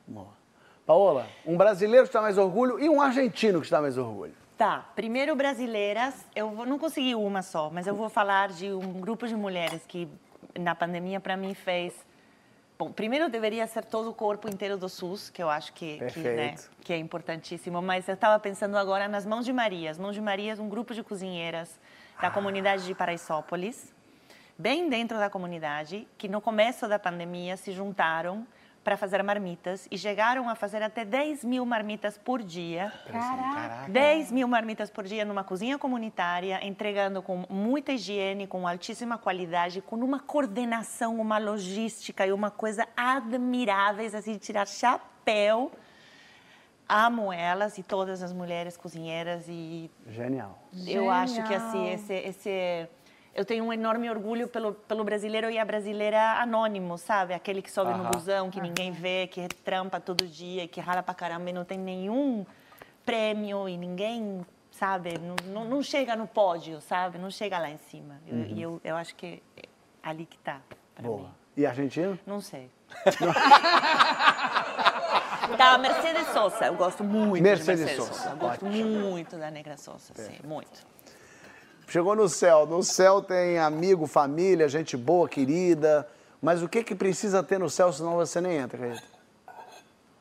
Boa. Paola, um brasileiro que está mais orgulho e um argentino que está mais orgulho. Tá, primeiro brasileiras, eu vou- não consegui uma só, mas eu vou falar de um grupo de mulheres que na pandemia para mim fez. Bom, primeiro deveria ser todo o corpo inteiro do SUS, que eu acho que, que, né, que é importantíssimo, mas eu estava pensando agora nas Mãos de Maria. As Mãos de Maria é um grupo de cozinheiras da comunidade de Paraisópolis, bem dentro da comunidade, que no começo da pandemia se juntaram para fazer marmitas e chegaram a fazer até 10 mil marmitas por dia. Caraca. 10 mil marmitas por dia numa cozinha comunitária, entregando com muita higiene, com altíssima qualidade, com uma coordenação, uma logística e uma coisa admiráveis, assim, de tirar chapéu. Amo elas e todas as mulheres cozinheiras e Genial. eu acho que assim, Genial. esse, esse eu tenho um enorme orgulho pelo, pelo brasileiro e a brasileira anônimo, sabe? Aquele que sobe no busão, que ninguém vê, que trampa todo dia, que rala pra caramba e não tem nenhum prêmio e ninguém, sabe? Não, não, não chega no pódio, sabe? Não chega lá em cima. Eu- E eu, eu acho que é ali que tá. pra Boa. mim. E argentino? Não sei. da Mercedes Sosa, eu gosto muito Mercedes de Mercedes Sosa, Sosa. Eu gosto muito da Negra Sosa, sim, muito. Chegou no céu. No céu tem amigo, família, gente boa, querida. Mas o que que precisa ter no céu, senão você nem entra, acredita?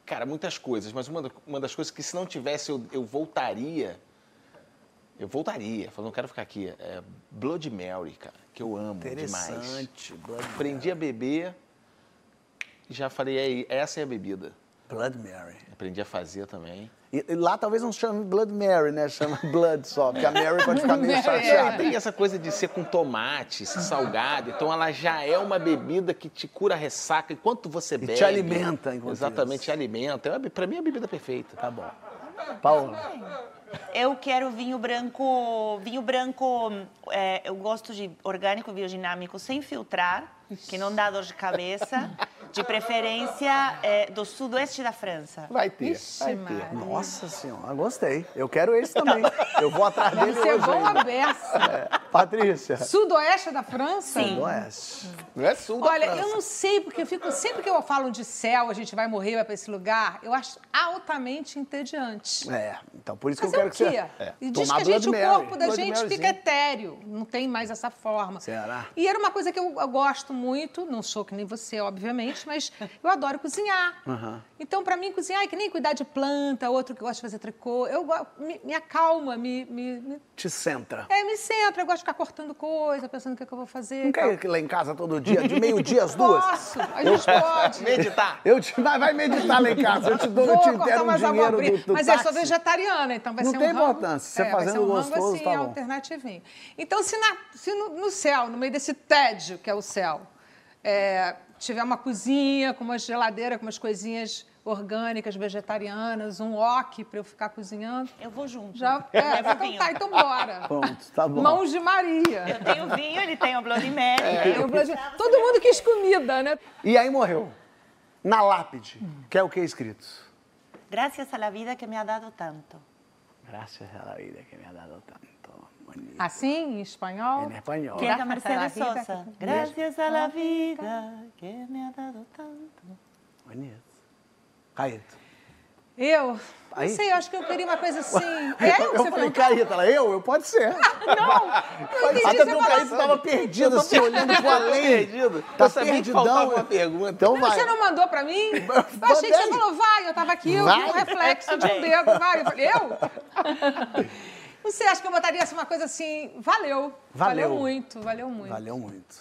Cara, muitas coisas, mas uma, uma das coisas que se não tivesse eu, eu voltaria. Eu voltaria, falando, não quero ficar aqui. É Blood Mary, cara, que eu amo demais. Interessante. Blood, Aprendi a beber e já falei, é, essa é a bebida. Blood Mary. Aprendi a fazer também. E, e lá talvez não chame Blood Mary, né? Chama Blood só, porque a Mary pode ficar meio. E chateada. tem essa coisa de ser com tomate, ser salgado. Então ela já é uma bebida que te cura a ressaca enquanto você te bebe. alimenta enquanto Exatamente, isso. te alimenta. É, Pra mim é a bebida perfeita. Tá bom. Paola. Eu quero vinho branco, vinho branco, é, eu gosto de orgânico, biodinâmico, sem filtrar, que não dá dor de cabeça, de preferência é, do sudoeste da França. Vai ter. Ixi, vai Maria. ter. Nossa senhora, gostei. Eu quero esse também. Eu vou atrás dele Deve ser hoje bom ainda. a beça. É. Patrícia. Sudoeste da França? Sim. Oeste. Não é sul da Olha, França. eu não sei, porque eu fico, sempre que eu falo de céu, a gente vai morrer, vai para esse lugar, eu acho altamente entediante. É, então por isso que eu quero o que você... É. E diz Tomar que a gente, Blood o Mary. corpo da Blood gente Maryzinho. fica etéreo, não tem mais essa forma. Será? E era uma coisa que eu, eu gosto muito, não sou que nem você, obviamente, mas eu adoro cozinhar. Então, para mim, cozinhar é que nem cuidar de planta, outro que gosta de fazer tricô. Eu me, me acalma, me, me, me- Te centra. é, me centra, eu gosto de ficar cortando coisa, pensando o que, é que eu vou fazer. Não quer ir lá em casa todo dia, de meio-dia às duas? Posso, a gente pode. Meditar. Eu te, vai, meditar lá em casa, eu te dou, Vou eu te cortar intero um dinheiro do, do Mas eu táxi. sou vegetariana, então vai Não ser tem um rango... importância, você é, vai fazendo ser um gostoso, rango, assim, tá bom. alternativinho. Então, se, na- se no, no céu, no meio desse tédio que é o céu, é, tiver uma cozinha com uma geladeira, com umas coisinhas orgânicas, vegetarianas, um wok para eu ficar cozinhando, Eu vou junto. já... É, então vinho. tá, então bora. Pronto, tá bom. Mãos de Maria. Eu tenho vinho, ele tem o Bloody Mary. É. Eu- Todo mundo quis comida, né? E aí morreu. Na lápide, que é o que é escrito? Gracias a la vida que me ha dado tanto. Graças a la vida que me ha dado tanto. Bonito. Assim, em espanhol. Em espanhol. Que é da Gracias a la Mercedes vida Sosa. a la vida que me ha dado tanto. Bonito. Caíto. Eu? Aí? Não sei, eu acho que eu queria uma coisa assim. É eu, Eu você falei? Caíta, ela, eu? Eu pode ser. Não, não entendi. Até porque o Caíta tava perdido, assim, olhando pro além. perdido. Tá Eu sabia perdidão. uma pergunta. Então vai. Você não mandou pra mim? Eu achei que você falou, vai, eu tava aqui, eu vi um reflexo de um dedo, vai. Eu falei, eu? Não sei, acho que eu botaria assim, uma coisa assim, valeu. Valeu. Valeu muito, valeu muito. Valeu muito.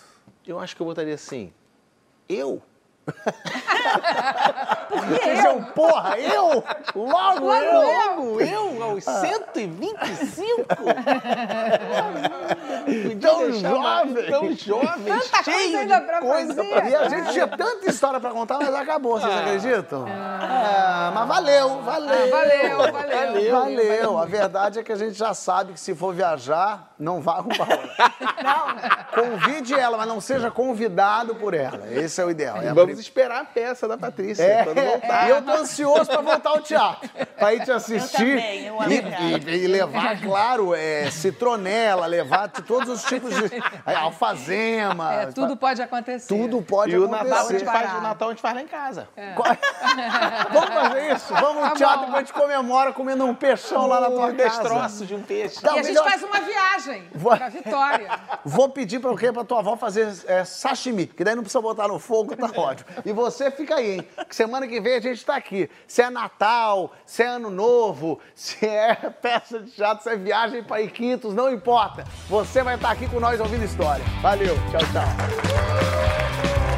Eu acho que eu botaria assim. Eu? Vocês são, porra, eu? Logo, Logo eu? Logo eu, aos 125? Tão jovem. Tão jovem, Tanta cheio coisa ainda pra coisa fazer. pra E a gente tinha tanta história pra contar, mas acabou, vocês acreditam? Ah, mas valeu, valeu. Ah, valeu, valeu. Valeu. A verdade é que a gente já sabe que se for viajar, não vá com Paola. Não. Convide ela, mas não seja convidado por ela. Esse é o ideal. É a Vamos esperar a peça da Patrícia É, quando voltar. e eu tô ansioso pra voltar ao teatro. Pra ir te assistir. também, eu amo e, e- e levar, claro, é, citronela, levar todos os tipos de. é, alfazema. É, tudo pode acontecer. Tudo pode E o acontecer. Natal, a gente faz, o Natal a gente faz lá em casa. Vamos fazer isso? Vamos no Tá teatro que a gente comemora comendo um peixão lá na tua Um casa. destroço de um peixe. E a gente melhor- faz uma viagem Vou- pra Vitória. Vou pedir pra, o quê? pra tua avó fazer é, sashimi, que daí não precisa botar no fogo, tá ótimo. E você fica aí, hein? Que semana que vem a gente tá aqui. Se é Natal, se é Ano Novo, se é peça de teatro, se é viagem pra Iquitos, não importa vai estar aqui com nós ouvindo história. Valeu, tchau, tchau.